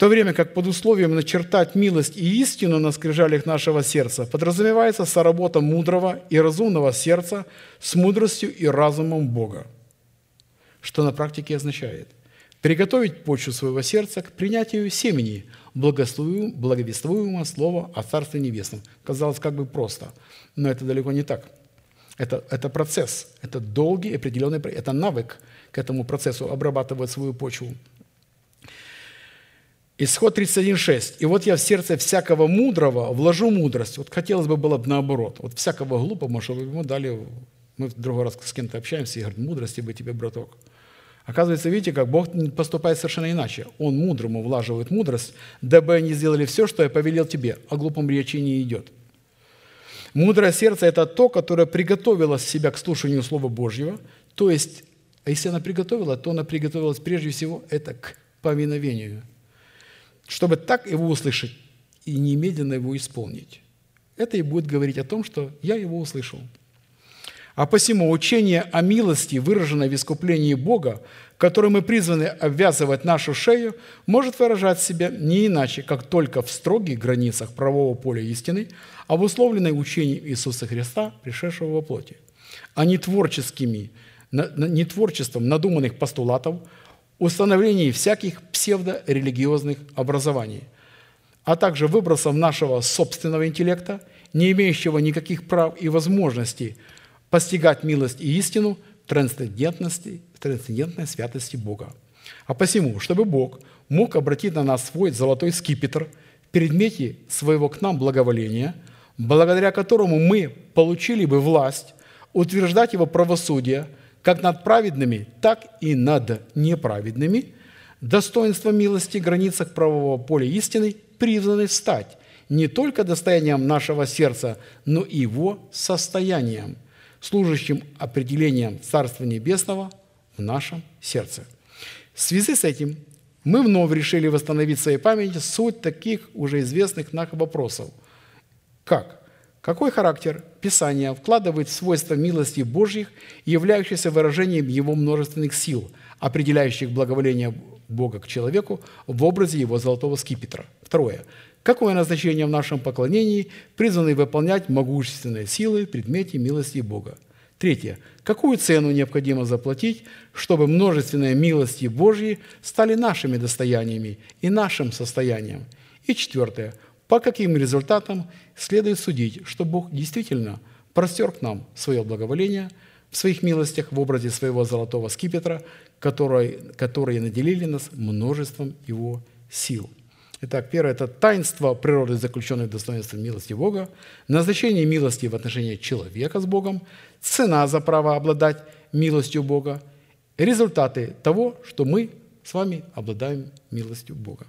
то время как под условием начертать милость и истину на скрижалях нашего сердца подразумевается соработа мудрого и разумного сердца с мудростью и разумом Бога. Что на практике означает? Приготовить почву своего сердца к принятию семени, благовествуемого слова о Царстве Небесном. Казалось, как бы просто, но это далеко не так. Это, это процесс, это долгий, определенный, это навык к этому процессу обрабатывать свою почву. Исход 31.6. «И вот я в сердце всякого мудрого вложу мудрость». Вот хотелось бы было бы наоборот. Вот всякого глупого, чтобы ему дали... Мы в другой раз с кем-то общаемся и говорят, мудрости бы тебе, браток. Оказывается, видите, как Бог поступает совершенно иначе. Он мудрому влаживает мудрость, дабы они сделали все, что я повелел тебе. О глупом речи не идет. Мудрое сердце – это то, которое приготовило себя к слушанию Слова Божьего. То есть, а если она приготовила, то она приготовилась прежде всего это к повиновению – чтобы так его услышать и немедленно его исполнить. Это и будет говорить о том, что я его услышал. А посему учение о милости, выраженное в искуплении Бога, которым мы призваны обвязывать нашу шею, может выражать себя не иначе, как только в строгих границах правового поля истины, обусловленной учением Иисуса Христа, пришедшего во плоти, а не, творческими, не творчеством надуманных постулатов, установлении всяких псевдорелигиозных образований, а также выбросом нашего собственного интеллекта, не имеющего никаких прав и возможностей постигать милость и истину трансцендентности, трансцендентной святости Бога. А посему, чтобы Бог мог обратить на нас свой золотой скипетр предмете своего к нам благоволения, благодаря которому мы получили бы власть утверждать его правосудие – как над праведными, так и над неправедными, достоинство милости в границах правового поля истины призваны стать не только достоянием нашего сердца, но и его состоянием, служащим определением Царства Небесного в нашем сердце. В связи с этим мы вновь решили восстановить в своей памяти суть таких уже известных нам вопросов, как какой характер Писания вкладывает в свойства милости Божьих, являющихся выражением Его множественных сил, определяющих благоволение Бога к человеку в образе Его золотого скипетра? Второе. Какое назначение в нашем поклонении призваны выполнять могущественные силы в предмете милости Бога? Третье. Какую цену необходимо заплатить, чтобы множественные милости Божьи стали нашими достояниями и нашим состоянием? И четвертое по каким результатам следует судить, что Бог действительно простер к нам свое благоволение в своих милостях в образе своего золотого скипетра, которые, которые наделили нас множеством Его сил. Итак, первое – это таинство природы, заключенной в достоинстве милости Бога, назначение милости в отношении человека с Богом, цена за право обладать милостью Бога, результаты того, что мы с вами обладаем милостью Бога.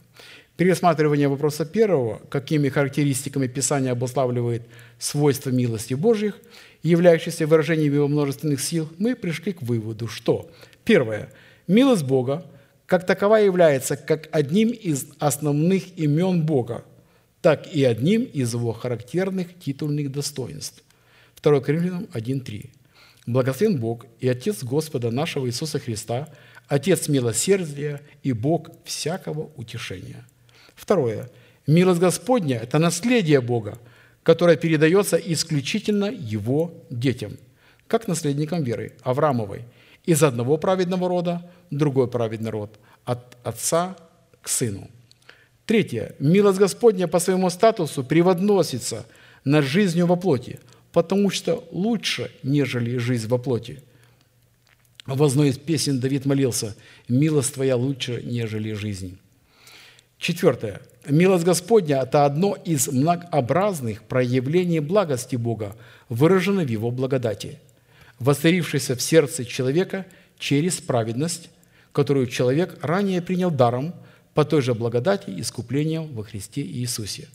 При рассматривании вопроса первого, какими характеристиками Писание обуславливает свойства милости Божьих, являющихся выражением Его множественных сил, мы пришли к выводу, что первое – милость Бога как таковая является как одним из основных имен Бога, так и одним из его характерных титульных достоинств. 2 Коринфянам 1.3. Благословен Бог и Отец Господа нашего Иисуса Христа, Отец милосердия и Бог всякого утешения. Второе. Милость Господня – это наследие Бога, которое передается исключительно Его детям, как наследникам веры Авраамовой, из одного праведного рода другой праведный род, от отца к сыну. Третье. Милость Господня по своему статусу преводносится над жизнью во плоти, потому что лучше, нежели жизнь во плоти. В одной из песен Давид молился «Милость Твоя лучше, нежели жизнь». Четвертое. Милость Господня – это одно из многообразных проявлений благости Бога, выраженной в Его благодати, воцарившейся в сердце человека через праведность, которую человек ранее принял даром по той же благодати искуплением во Христе Иисусе.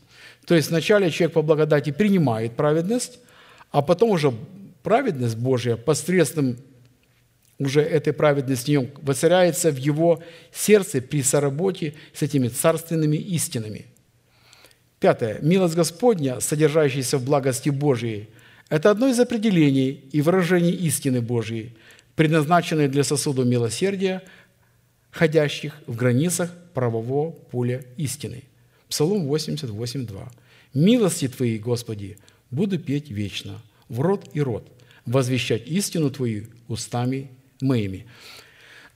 То есть вначале человек по благодати принимает праведность, а потом уже праведность Божья посредством уже этой праведности в нем воцаряется в его сердце при соработе с этими царственными истинами. Пятое. Милость Господня, содержащаяся в благости Божией, это одно из определений и выражений истины Божьей, предназначенной для сосуда милосердия, ходящих в границах правового поля истины. Псалом 88.2. «Милости Твои, Господи, буду петь вечно, в рот и рот, возвещать истину Твою устами моими».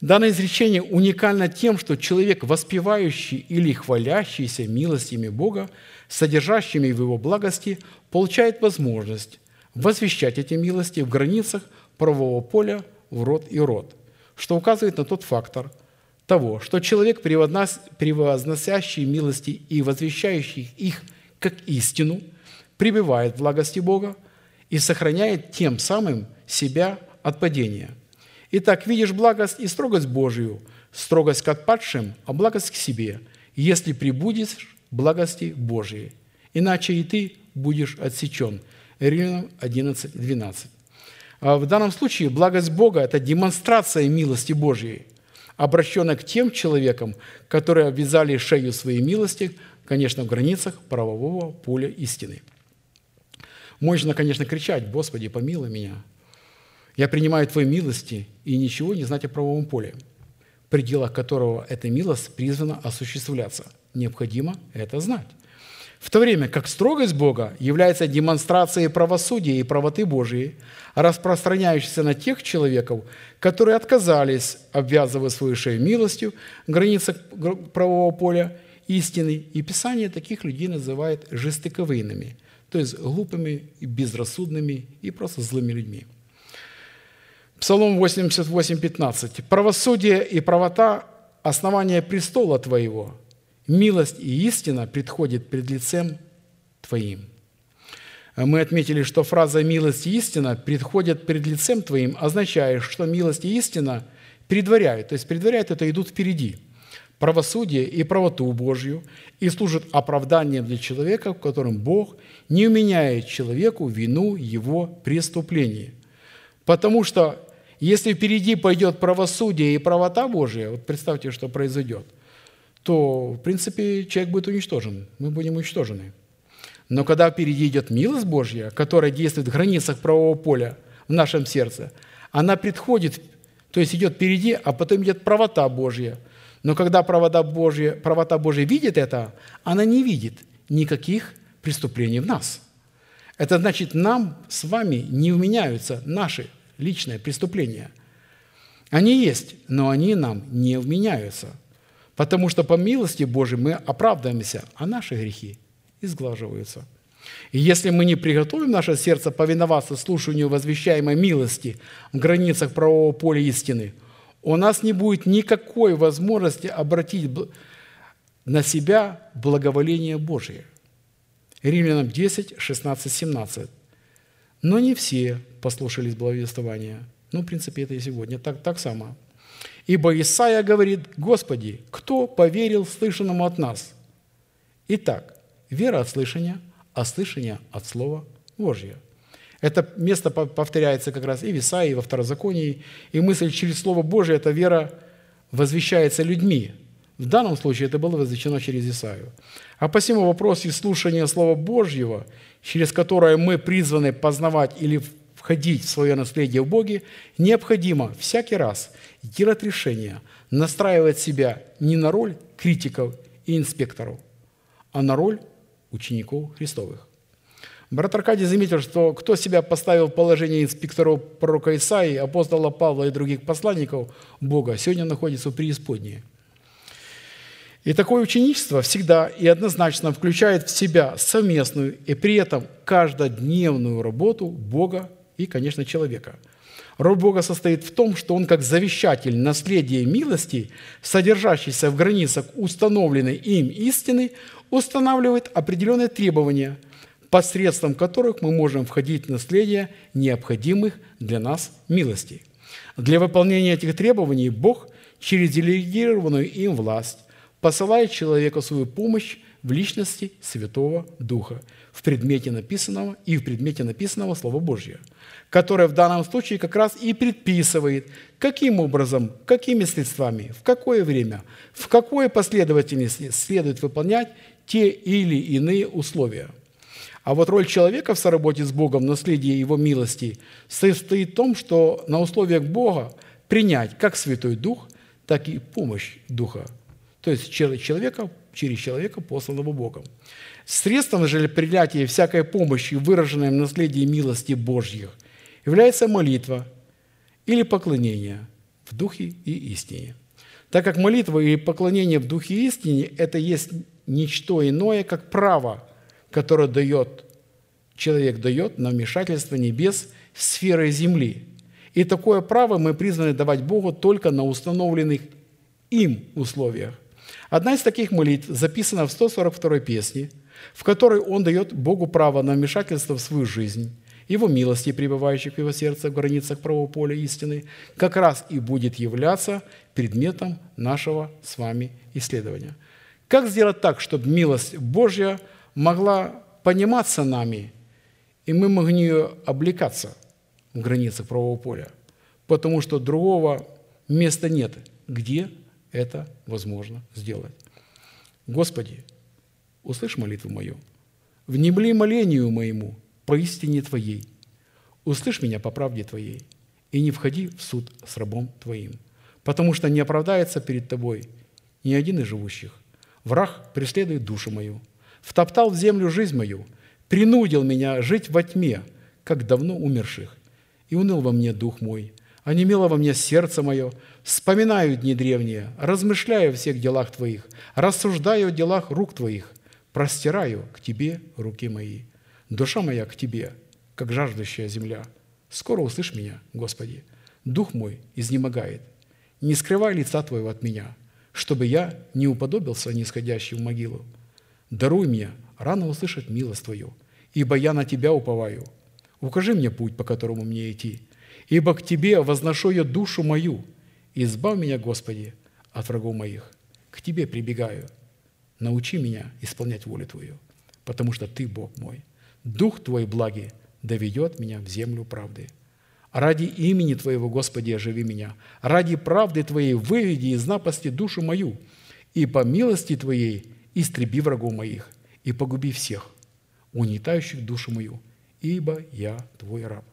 Данное изречение уникально тем, что человек, воспевающий или хвалящийся милостями Бога, содержащими в его благости, получает возможность возвещать эти милости в границах правового поля в род и род, что указывает на тот фактор того, что человек, превозносящий милости и возвещающий их как истину, пребывает в благости Бога и сохраняет тем самым себя от падения – Итак, видишь благость и строгость Божию, строгость к отпадшим, а благость к себе, если прибудешь благости Божией. Иначе и ты будешь отсечен. Римлянам 11, 12. А в данном случае благость Бога – это демонстрация милости Божьей, обращенная к тем человекам, которые обвязали шею своей милости, конечно, в границах правового поля истины. Можно, конечно, кричать, «Господи, помилуй меня», я принимаю Твои милости и ничего не знать о правовом поле, в пределах которого эта милость призвана осуществляться. Необходимо это знать. В то время как строгость Бога является демонстрацией правосудия и правоты Божией, распространяющейся на тех человеков, которые отказались, обвязывая свою шею милостью, границах правового поля истины, и Писание таких людей называет жестоковыйными, то есть глупыми, безрассудными и просто злыми людьми. Псалом 88, 15. «Правосудие и правота – основание престола Твоего, милость и истина предходит пред лицем Твоим». Мы отметили, что фраза «милость и истина» предходят пред лицем Твоим, означает, что милость и истина предваряют, то есть предваряют это идут впереди правосудие и правоту Божью и служат оправданием для человека, в котором Бог не уменяет человеку вину его преступления. Потому что если впереди пойдет правосудие и правота Божия, вот представьте, что произойдет, то, в принципе, человек будет уничтожен, мы будем уничтожены. Но когда впереди идет милость Божья, которая действует в границах правового поля в нашем сердце, она предходит, то есть идет впереди, а потом идет правота Божья. Но когда правота Божья, правота Божья видит это, она не видит никаких преступлений в нас. Это значит, нам с вами не вменяются наши личное преступление. Они есть, но они нам не вменяются, потому что по милости Божией мы оправдываемся, а наши грехи изглаживаются. И если мы не приготовим наше сердце повиноваться слушанию возвещаемой милости в границах правового поля истины, у нас не будет никакой возможности обратить на себя благоволение Божие. Римлянам 10, 16, 17. Но не все послушались благовествования. Ну, в принципе, это и сегодня так, так само. Ибо Исаия говорит, «Господи, кто поверил слышанному от нас?» Итак, вера от слышания, а слышание от Слова Божьего. Это место повторяется как раз и в Исаии, и во Второзаконии. И мысль через Слово Божие, эта вера возвещается людьми. В данном случае это было возвещено через Исаию. А посему вопрос и слушания Слова Божьего, через которое мы призваны познавать или входить в свое наследие в Боге, необходимо всякий раз делать решение, настраивать себя не на роль критиков и инспекторов, а на роль учеников Христовых. Брат Аркадий заметил, что кто себя поставил в положение инспекторов пророка Исаии, апостола Павла и других посланников Бога, сегодня находится в преисподней. И такое ученичество всегда и однозначно включает в себя совместную и при этом каждодневную работу Бога и, конечно, человека. Роль Бога состоит в том, что Он как завещатель наследия милости, содержащийся в границах установленной им истины, устанавливает определенные требования – посредством которых мы можем входить в наследие необходимых для нас милостей. Для выполнения этих требований Бог через делегированную им власть посылает человеку свою помощь в личности Святого Духа в предмете написанного и в предмете написанного Слова Божьего, которое в данном случае как раз и предписывает, каким образом, какими средствами, в какое время, в какой последовательности следует выполнять те или иные условия – а вот роль человека в соработе с Богом, наследие Его милости, состоит в том, что на условиях Бога принять как Святой Дух, так и помощь Духа. То есть человека, через человека, посланного Богом. Средством же принятия всякой помощи, выраженной в наследии милости Божьих, является молитва или поклонение в Духе и истине. Так как молитва и поклонение в Духе и истине – это есть ничто иное, как право – которое дает, человек дает на вмешательство небес в сферы земли. И такое право мы призваны давать Богу только на установленных им условиях. Одна из таких молитв записана в 142 песне, в которой он дает Богу право на вмешательство в свою жизнь, его милости, пребывающих в его сердце в границах правого поля истины, как раз и будет являться предметом нашего с вами исследования. Как сделать так, чтобы милость Божья – могла пониматься нами, и мы могли нее облекаться в границах правового поля, потому что другого места нет, где это возможно сделать. Господи, услышь молитву мою, внемли молению моему по истине Твоей, услышь меня по правде Твоей, и не входи в суд с рабом Твоим, потому что не оправдается перед Тобой ни один из живущих. Враг преследует душу мою, втоптал в землю жизнь мою, принудил меня жить во тьме, как давно умерших. И уныл во мне дух мой, онемело во мне сердце мое, вспоминаю дни древние, размышляю о всех делах Твоих, рассуждаю о делах рук Твоих, простираю к Тебе руки мои. Душа моя к Тебе, как жаждущая земля. Скоро услышь меня, Господи. Дух мой изнемогает. Не скрывай лица Твоего от меня, чтобы я не уподобился нисходящий в могилу. Даруй мне рано услышать милость Твою, ибо я на Тебя уповаю. Укажи мне путь, по которому мне идти, ибо к Тебе возношу я душу мою. Избавь меня, Господи, от врагов моих. К Тебе прибегаю. Научи меня исполнять волю Твою, потому что Ты Бог мой. Дух Твой благий доведет меня в землю правды. Ради имени Твоего, Господи, оживи меня. Ради правды Твоей выведи из напасти душу мою, и по милости Твоей истреби врагов моих и погуби всех, унитающих душу мою, ибо я твой раб».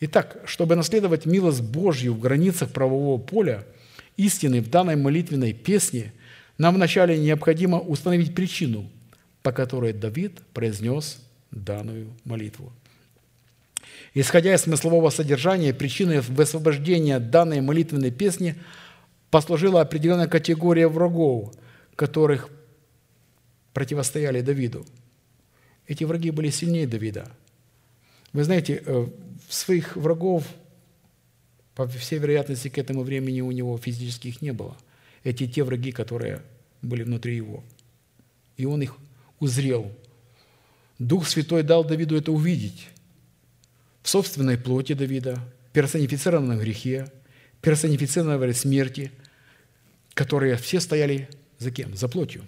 Итак, чтобы наследовать милость Божью в границах правового поля, истины в данной молитвенной песне, нам вначале необходимо установить причину, по которой Давид произнес данную молитву. Исходя из смыслового содержания, причиной высвобождения данной молитвенной песни послужила определенная категория врагов, которых противостояли Давиду. Эти враги были сильнее Давида. Вы знаете, э, своих врагов, по всей вероятности, к этому времени у него физических не было. Эти те враги, которые были внутри его. И он их узрел. Дух Святой дал Давиду это увидеть в собственной плоти Давида, персонифицированном грехе, персонифицированной смерти, которые все стояли за кем? За плотью.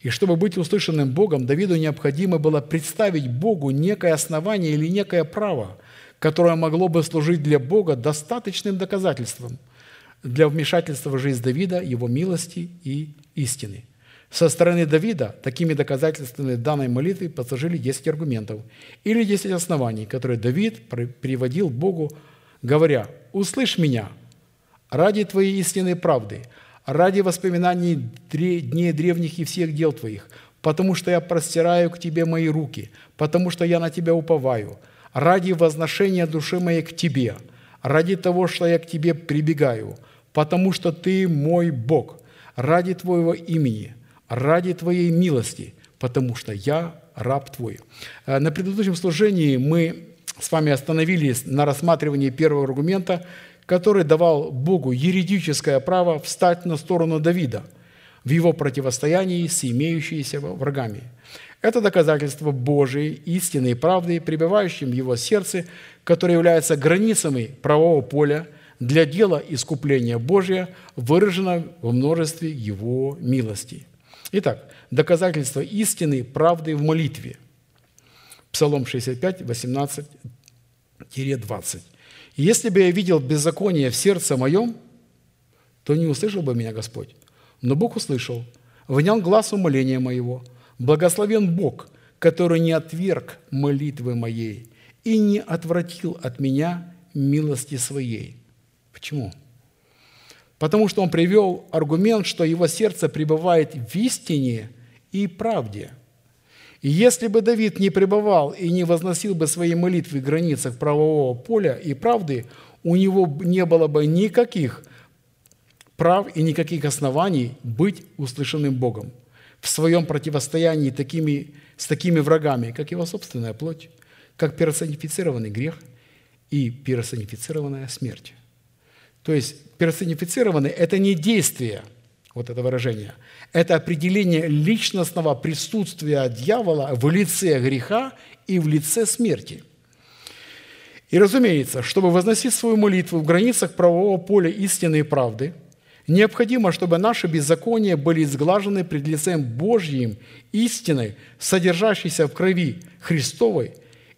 И чтобы быть услышанным Богом, Давиду необходимо было представить Богу некое основание или некое право, которое могло бы служить для Бога достаточным доказательством для вмешательства в жизнь Давида, его милости и истины. Со стороны Давида такими доказательствами данной молитвы послужили 10 аргументов или 10 оснований, которые Давид приводил Богу, говоря, «Услышь меня. Ради Твоей истинной правды, ради воспоминаний дней древних и всех дел Твоих, потому что я простираю к Тебе мои руки, потому что я на Тебя уповаю, ради возношения души моей к Тебе, ради того, что я к Тебе прибегаю, потому что Ты мой Бог, ради Твоего имени, ради Твоей милости, потому что я раб Твой». Э, на предыдущем служении мы с вами остановились на рассматривании первого аргумента, который давал Богу юридическое право встать на сторону Давида в его противостоянии с имеющимися врагами. Это доказательство Божией истины и правды, пребывающим в его сердце, которое является границами правового поля для дела искупления Божия, выражено в множестве его милости. Итак, доказательство истины, правды в молитве. Псалом 65, 18-20. «Если бы я видел беззаконие в сердце моем, то не услышал бы меня Господь. Но Бог услышал, внял глаз умоления моего. Благословен Бог, который не отверг молитвы моей и не отвратил от меня милости своей». Почему? Потому что он привел аргумент, что его сердце пребывает в истине и правде. И если бы Давид не пребывал и не возносил бы свои молитвы в границах правового поля и правды, у него не было бы никаких прав и никаких оснований быть услышанным Богом в своем противостоянии такими, с такими врагами, как его собственная плоть, как персонифицированный грех и персонифицированная смерть. То есть персонифицированный – это не действие, вот это выражение, это определение личностного присутствия дьявола в лице греха и в лице смерти. И, разумеется, чтобы возносить свою молитву в границах правового поля истины и правды, необходимо, чтобы наши беззакония были сглажены пред лицем Божьим истиной, содержащейся в крови Христовой,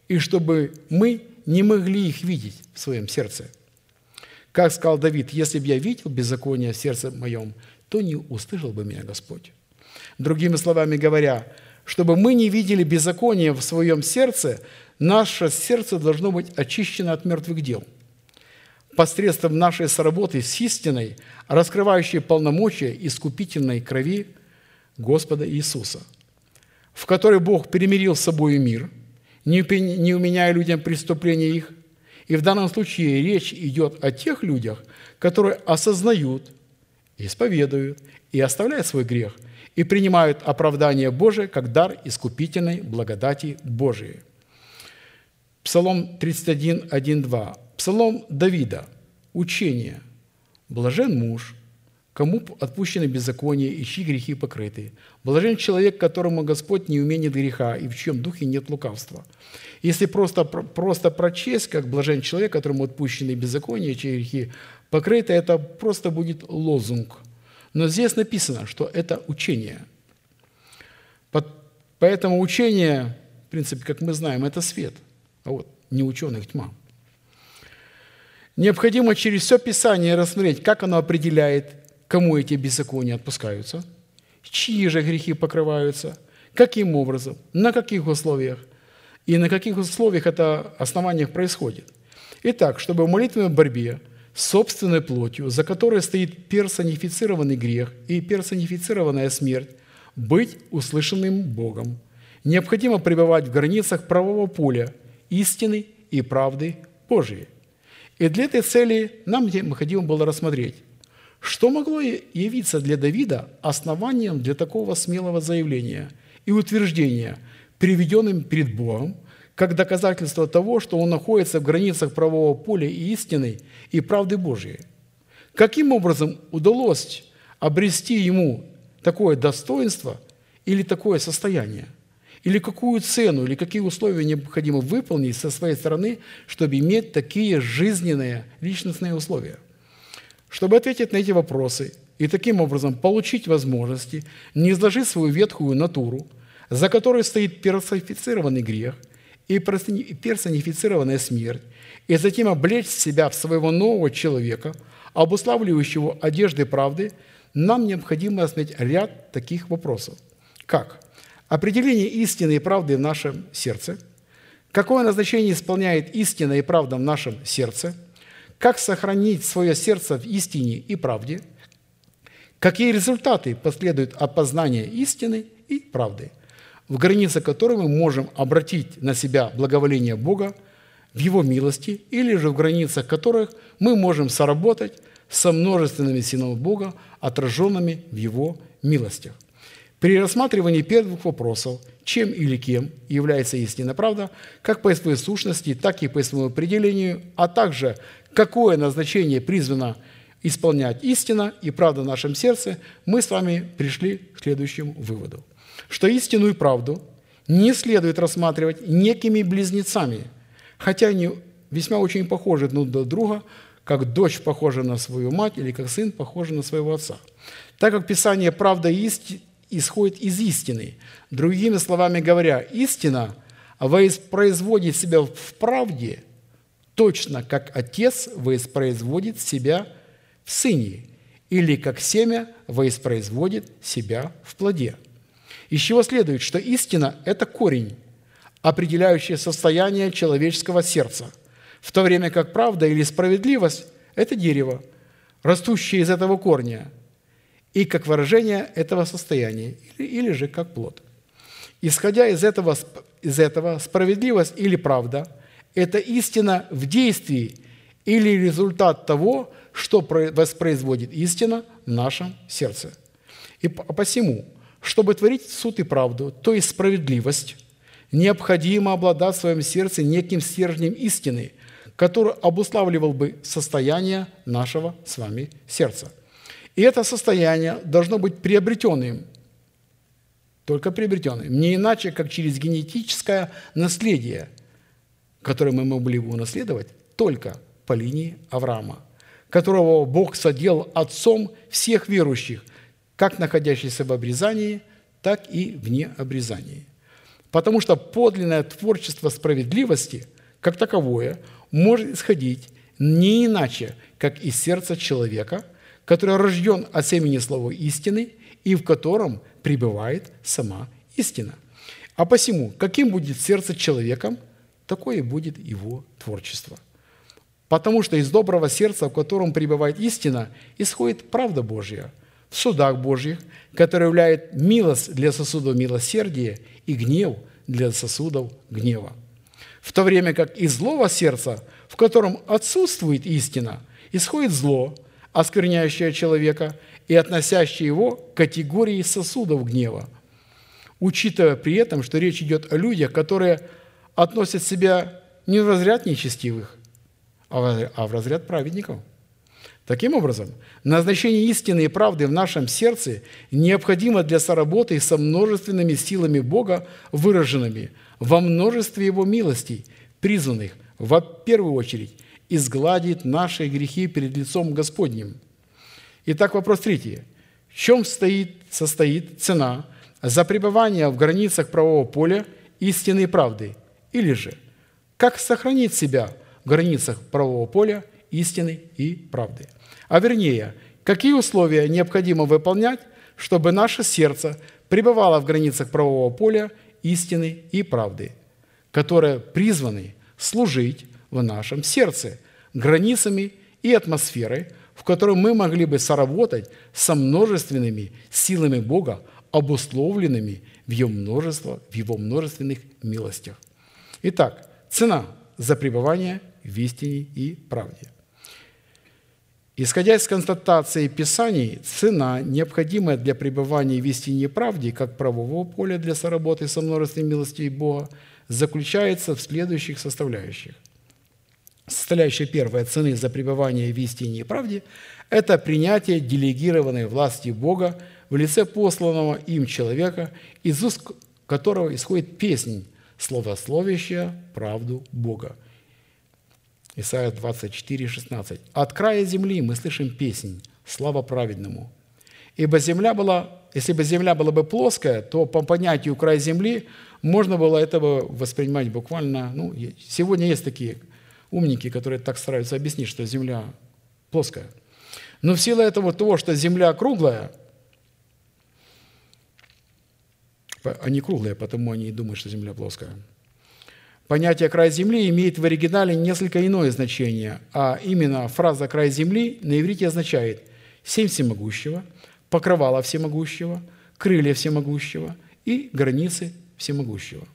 и чтобы мы не могли их видеть в своем сердце – как сказал Давид, если бы я видел беззаконие в сердце моем, то не услышал бы меня Господь. Другими словами говоря, чтобы мы не видели беззакония в своем сердце, наше сердце должно быть очищено от мертвых дел. Посредством нашей сработы с истиной, раскрывающей полномочия искупительной крови Господа Иисуса, в которой Бог перемирил с собой мир, не уменяя людям преступления их – и в данном случае речь идет о тех людях, которые осознают, исповедуют и оставляют свой грех, и принимают оправдание Божие как дар искупительной благодати Божией. Псалом 31, 1, 2. Псалом Давида. Учение. «Блажен муж, кому отпущены беззакония и чьи грехи покрыты. Блажен человек, которому Господь не уменит греха и в чьем духе нет лукавства. Если просто, просто прочесть, как блажен человек, которому отпущены беззакония, чьи грехи покрыты, это просто будет лозунг. Но здесь написано, что это учение. Поэтому учение, в принципе, как мы знаем, это свет, а вот не ученых тьма. Необходимо через все Писание рассмотреть, как оно определяет кому эти беззакония отпускаются, чьи же грехи покрываются, каким образом, на каких условиях и на каких условиях это основаниях происходит. Итак, чтобы в молитвенной борьбе с собственной плотью, за которой стоит персонифицированный грех и персонифицированная смерть, быть услышанным Богом, необходимо пребывать в границах правового поля истины и правды Божьей. И для этой цели нам необходимо было рассмотреть, что могло явиться для Давида основанием для такого смелого заявления и утверждения, приведенным перед Богом, как доказательство того, что он находится в границах правового поля и истины и правды Божьей? Каким образом удалось обрести ему такое достоинство или такое состояние? Или какую цену, или какие условия необходимо выполнить со своей стороны, чтобы иметь такие жизненные личностные условия? Чтобы ответить на эти вопросы и таким образом получить возможности не изложить свою ветхую натуру, за которой стоит персонифицированный грех и персонифицированная смерть, и затем облечь себя в своего нового человека, обуславливающего одежды правды, нам необходимо отметить ряд таких вопросов. Как? Определение истины и правды в нашем сердце. Какое назначение исполняет истина и правда в нашем сердце? Как сохранить свое сердце в истине и правде? Какие результаты последуют от познания истины и правды, в границе которой мы можем обратить на себя благоволение Бога в Его милости, или же в границах которых мы можем соработать со множественными силами Бога, отраженными в Его милостях. При рассматривании первых вопросов, чем или кем является истинная правда, как по своей сущности, так и по своему определению, а также какое назначение призвано исполнять истина и правда в нашем сердце, мы с вами пришли к следующему выводу. Что истину и правду не следует рассматривать некими близнецами, хотя они весьма очень похожи друг на друга, как дочь похожа на свою мать или как сын похож на своего отца. Так как Писание «правда и истина» исходит из истины. Другими словами говоря, истина воспроизводит себя в правде, точно как Отец воспроизводит себя в Сыне, или как семя воспроизводит себя в плоде. Из чего следует, что истина – это корень, определяющий состояние человеческого сердца, в то время как правда или справедливость – это дерево, растущее из этого корня – и как выражение этого состояния, или, или же как плод. Исходя из этого, из этого, справедливость или правда – это истина в действии или результат того, что воспроизводит истина в нашем сердце. И посему, чтобы творить суд и правду, то есть справедливость, необходимо обладать в своем сердце неким стержнем истины, который обуславливал бы состояние нашего с вами сердца – и это состояние должно быть приобретенным, только приобретенным, не иначе, как через генетическое наследие, которое мы могли бы унаследовать только по линии Авраама, которого Бог садил отцом всех верующих, как находящихся в обрезании, так и вне обрезания. Потому что подлинное творчество справедливости, как таковое, может исходить не иначе, как из сердца человека – который рожден от семени слова истины и в котором пребывает сама истина. А посему, каким будет сердце человеком, такое будет его творчество. Потому что из доброго сердца, в котором пребывает истина, исходит правда Божья в судах Божьих, который являет милость для сосудов милосердия и гнев для сосудов гнева. В то время как из злого сердца, в котором отсутствует истина, исходит зло – оскверняющее человека и относящее его к категории сосудов гнева, учитывая при этом, что речь идет о людях, которые относят себя не в разряд нечестивых, а в разряд праведников. Таким образом, назначение истины и правды в нашем сердце необходимо для соработы со множественными силами Бога, выраженными во множестве Его милостей, призванных, во первую очередь, изгладит наши грехи перед лицом Господним. Итак, вопрос третий. В чем стоит, состоит цена за пребывание в границах правового поля истины и правды? Или же, как сохранить себя в границах правового поля истины и правды? А вернее, какие условия необходимо выполнять, чтобы наше сердце пребывало в границах правового поля истины и правды, которые призваны служить в нашем сердце, границами и атмосферой, в которой мы могли бы соработать со множественными силами Бога, обусловленными в Его, множество, в его множественных милостях. Итак, цена за пребывание в истине и правде. Исходя из констатации Писаний, цена, необходимая для пребывания в истине и правде, как правового поля для соработы со множеством милостей Бога, заключается в следующих составляющих. Составляющая первая цены за пребывание в истине и правде – это принятие делегированной власти Бога в лице посланного им человека, из уст которого исходит песнь, словословящая правду Бога. Исайя 24, 16. «От края земли мы слышим песнь, слава праведному. Ибо земля была, если бы земля была бы плоская, то по понятию край земли можно было этого воспринимать буквально, ну, сегодня есть такие умники, которые так стараются объяснить, что земля плоская. Но в силу этого того, что земля круглая, они круглые, потому они и думают, что земля плоская – Понятие «край земли» имеет в оригинале несколько иное значение, а именно фраза «край земли» на иврите означает «семь всемогущего», «покрывало всемогущего», «крылья всемогущего» и «границы всемогущего».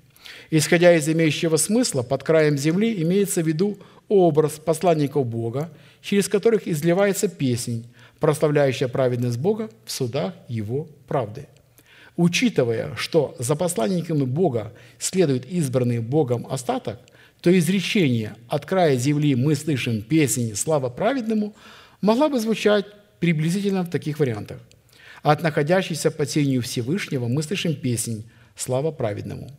Исходя из имеющего смысла, под краем земли имеется в виду образ посланников Бога, через которых изливается песнь, прославляющая праведность Бога в судах Его правды – Учитывая, что за посланниками Бога следует избранный Богом остаток, то изречение «от края земли мы слышим песнь слава праведному» могла бы звучать приблизительно в таких вариантах. «От находящейся под сенью Всевышнего мы слышим песнь слава праведному».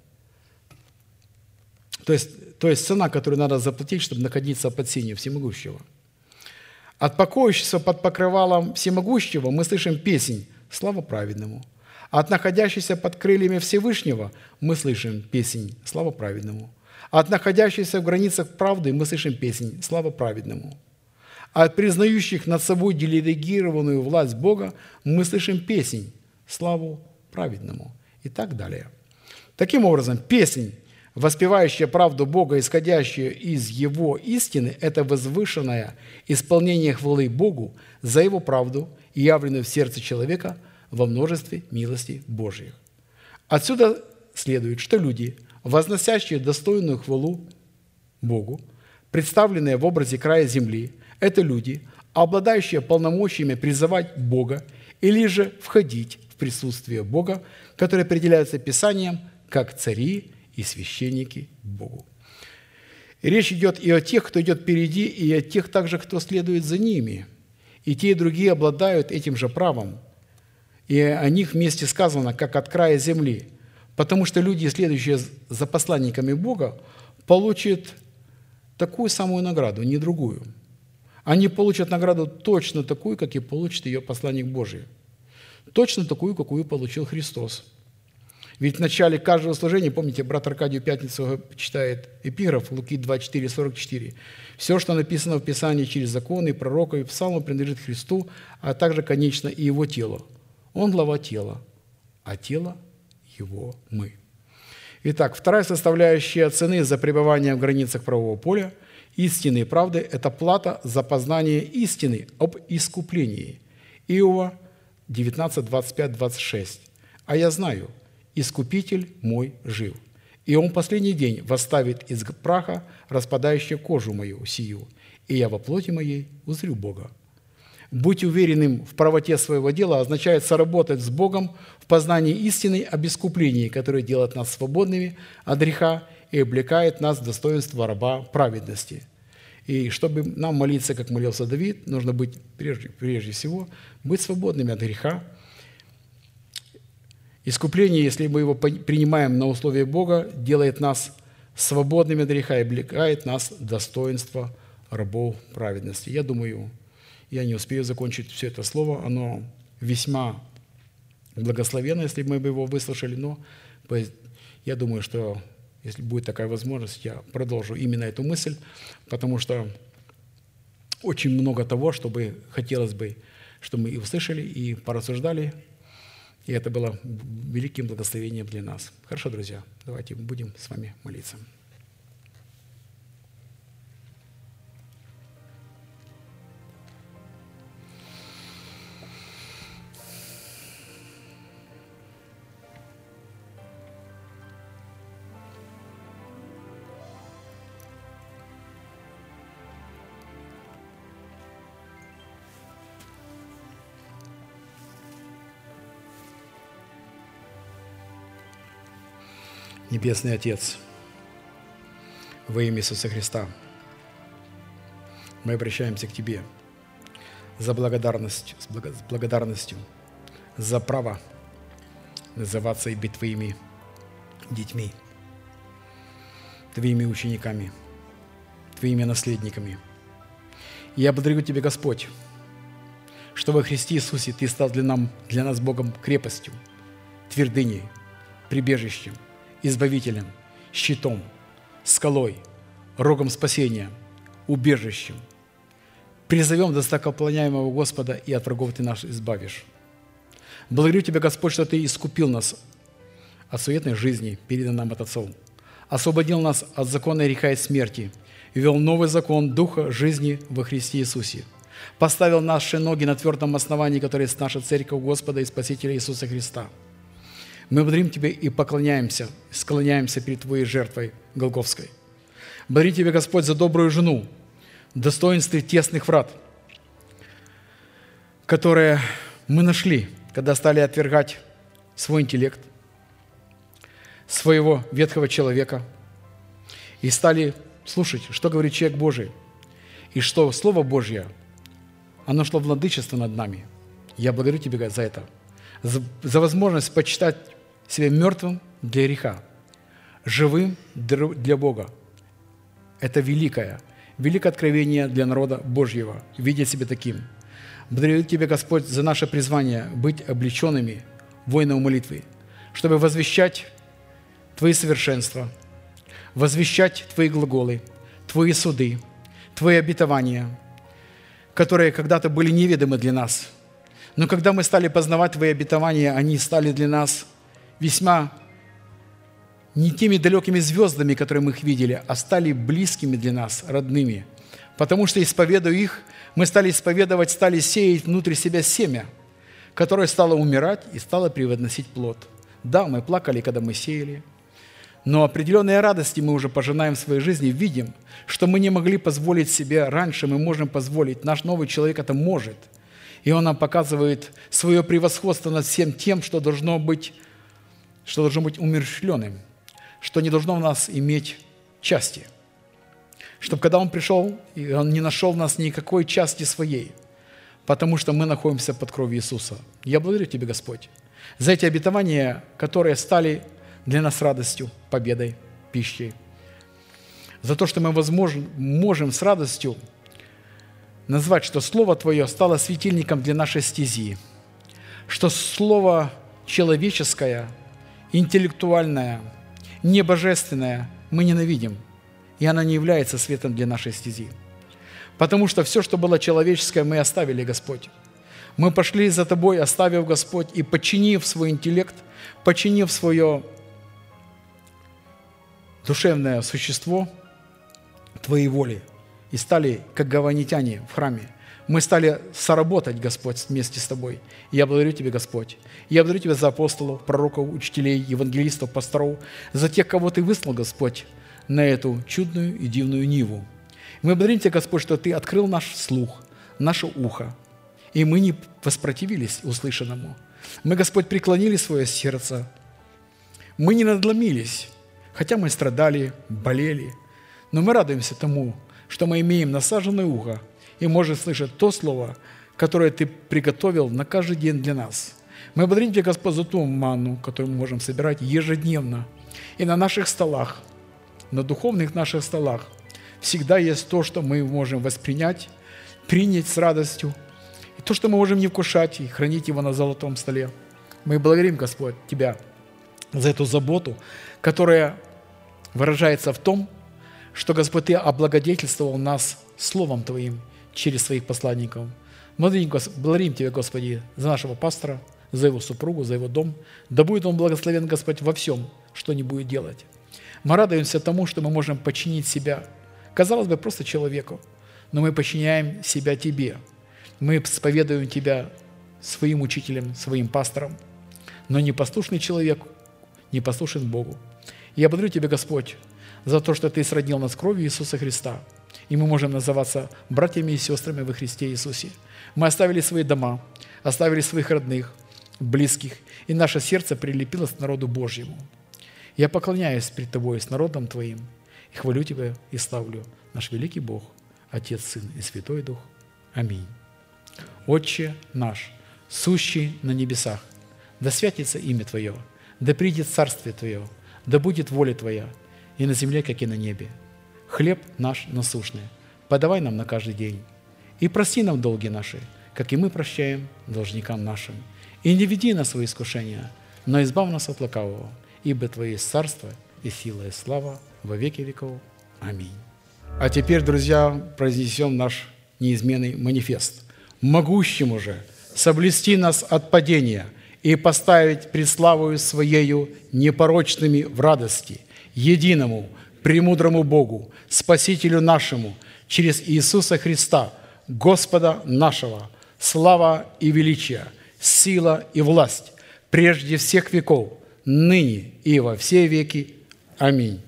То есть, то есть цена, которую надо заплатить, чтобы находиться под сенью Всемогущего. От покоящегося под покрывалом Всемогущего мы слышим песнь слава праведному – от находящейся под крыльями Всевышнего мы слышим песнь «Слава праведному». От находящейся в границах правды мы слышим песнь «Слава праведному». От признающих над собой делегированную власть Бога мы слышим песнь «Славу праведному» и так далее. Таким образом, песнь, воспевающая правду Бога, исходящая из Его истины, это возвышенное исполнение хвалы Богу за Его правду, явленную в сердце человека – во множестве милости Божьих. Отсюда следует, что люди, возносящие достойную хвалу Богу, представленные в образе края земли, это люди, обладающие полномочиями призывать Бога или же входить в присутствие Бога, которое определяется Писанием как цари и священники Богу. И речь идет и о тех, кто идет впереди, и о тех также, кто следует за ними. И те, и другие обладают этим же правом – и о них вместе сказано, как от края земли. Потому что люди, следующие за посланниками Бога, получат такую самую награду, не другую. Они получат награду точно такую, как и получит ее посланник Божий. Точно такую, какую получил Христос. Ведь в начале каждого служения, помните, брат Аркадий Пятницу читает эпиграф Луки 24, 44. «Все, что написано в Писании через законы пророков и псалмы, принадлежит Христу, а также, конечно, и Его телу. Он глава тела, а тело его мы. Итак, вторая составляющая цены за пребывание в границах правового поля истины и правды – это плата за познание истины об искуплении. Иова 19, 25, 26. «А я знаю, Искупитель мой жив, и Он последний день восставит из праха распадающую кожу мою сию, и я во плоти моей узрю Бога, быть уверенным в правоте своего дела означает соработать с Богом в познании истины об искуплении, которое делает нас свободными от греха и облекает нас в достоинство раба праведности. И чтобы нам молиться, как молился Давид, нужно быть прежде, прежде всего быть свободными от греха. Искупление, если мы его принимаем на условия Бога, делает нас свободными от греха и облекает нас в достоинство рабов праведности. Я думаю, я не успею закончить все это слово. Оно весьма благословенно, если мы бы его выслушали, но я думаю, что если будет такая возможность, я продолжу именно эту мысль, потому что очень много того, чтобы хотелось бы, чтобы мы и услышали, и порассуждали, и это было великим благословением для нас. Хорошо, друзья, давайте будем с вами молиться. Небесный Отец, во имя Иисуса Христа, мы обращаемся к Тебе за благодарность, с благодарностью, за право называться и быть Твоими детьми, Твоими учениками, Твоими наследниками. Я благодарю Тебя, Господь, что во Христе Иисусе Ты стал для, нам, для нас Богом крепостью, твердыней, прибежищем, избавителем, щитом, скалой, рогом спасения, убежищем. Призовем достокоплоняемого Господа, и от врагов Ты нас избавишь. Благодарю Тебя, Господь, что Ты искупил нас от суетной жизни, передан нам от Отцов, освободил нас от закона греха и смерти и ввел новый закон Духа жизни во Христе Иисусе – поставил наши ноги на твердом основании, которое есть наша церковь Господа и Спасителя Иисуса Христа. Мы благодарим Тебя и поклоняемся, склоняемся перед Твоей жертвой Голговской. Благодарим Тебя, Господь, за добрую жену, достоинстве тесных врат, которые мы нашли, когда стали отвергать свой интеллект, своего ветхого человека и стали слушать, что говорит человек Божий, и что Слово Божье – оно шло владычество над нами. Я благодарю Тебя за это, за, возможность почитать себя мертвым для греха, живым для Бога. Это великое, великое откровение для народа Божьего, видеть себя таким. Благодарю Тебя, Господь, за наше призвание быть облеченными воином молитвы, чтобы возвещать Твои совершенства, возвещать Твои глаголы, Твои суды, Твои обетования – которые когда-то были неведомы для нас. Но когда мы стали познавать Твои обетования, они стали для нас весьма не теми далекими звездами, которые мы их видели, а стали близкими для нас, родными. Потому что, исповедуя их, мы стали исповедовать, стали сеять внутри себя семя, которое стало умирать и стало превозносить плод. Да, мы плакали, когда мы сеяли – но определенные радости мы уже пожинаем в своей жизни, видим, что мы не могли позволить себе раньше, мы можем позволить. Наш новый человек это может. И он нам показывает свое превосходство над всем тем, что должно быть, что должно быть умерщвленным, что не должно в нас иметь части. Чтобы когда он пришел, он не нашел в нас никакой части своей, потому что мы находимся под кровью Иисуса. Я благодарю Тебя, Господь, за эти обетования, которые стали для нас радостью, победой, пищей. За то, что мы возможно, можем с радостью назвать, что Слово Твое стало светильником для нашей стези, что Слово человеческое, интеллектуальное, небожественное мы ненавидим, и оно не является светом для нашей стези. Потому что все, что было человеческое, мы оставили, Господь. Мы пошли за Тобой, оставив, Господь, и подчинив свой интеллект, подчинив свое душевное существо Твоей воли и стали, как гаванитяне в храме. Мы стали соработать, Господь, вместе с Тобой. И я благодарю Тебя, Господь. Я благодарю Тебя за апостолов, пророков, учителей, евангелистов, пасторов, за тех, кого Ты выслал, Господь, на эту чудную и дивную Ниву. Мы благодарим Тебя, Господь, что Ты открыл наш слух, наше ухо, и мы не воспротивились услышанному. Мы, Господь, преклонили свое сердце. Мы не надломились, Хотя мы страдали, болели, но мы радуемся тому, что мы имеем насаженное ухо и можем слышать то слово, которое Ты приготовил на каждый день для нас. Мы благодарим Тебя, Господь, за ту ману, которую мы можем собирать ежедневно. И на наших столах, на духовных наших столах всегда есть то, что мы можем воспринять, принять с радостью, и то, что мы можем не вкушать и хранить его на золотом столе. Мы благодарим, Господь, Тебя за эту заботу, которая выражается в том, что, Господь, Ты облагодетельствовал нас Словом Твоим через своих посланников. Благодарим Тебя, Господи, за нашего пастора, за его супругу, за его дом. Да будет он благословен, Господь, во всем, что не будет делать. Мы радуемся тому, что мы можем подчинить себя, казалось бы, просто человеку, но мы подчиняем себя Тебе. Мы исповедуем Тебя своим учителем, своим пастором. Но непослушный человек не послушен Богу. Я благодарю Тебя, Господь, за то, что Ты сроднил нас кровью Иисуса Христа. И мы можем называться братьями и сестрами во Христе Иисусе. Мы оставили свои дома, оставили своих родных, близких, и наше сердце прилепилось к народу Божьему. Я поклоняюсь перед Тобой с народом Твоим, и хвалю Тебя и славлю наш великий Бог, Отец, Сын и Святой Дух. Аминь. Отче наш, сущий на небесах, да святится имя Твое, да придет Царствие Твое, да будет воля Твоя и на земле, как и на небе. хлеб наш насущный, подавай нам на каждый день. И прости нам долги наши, как и мы прощаем должникам нашим. И не веди нас в свои искушения, но избав нас от лукавого, ибо Твое есть царство и сила и слава во веки веков. Аминь. А теперь, друзья, произнесем наш неизменный манифест. «Могущему же соблюсти нас от падения и поставить пред славою Своею непорочными в радости, единому, премудрому Богу, Спасителю нашему, через Иисуса Христа, Господа нашего, слава и величие, сила и власть, прежде всех веков, ныне и во все веки. Аминь.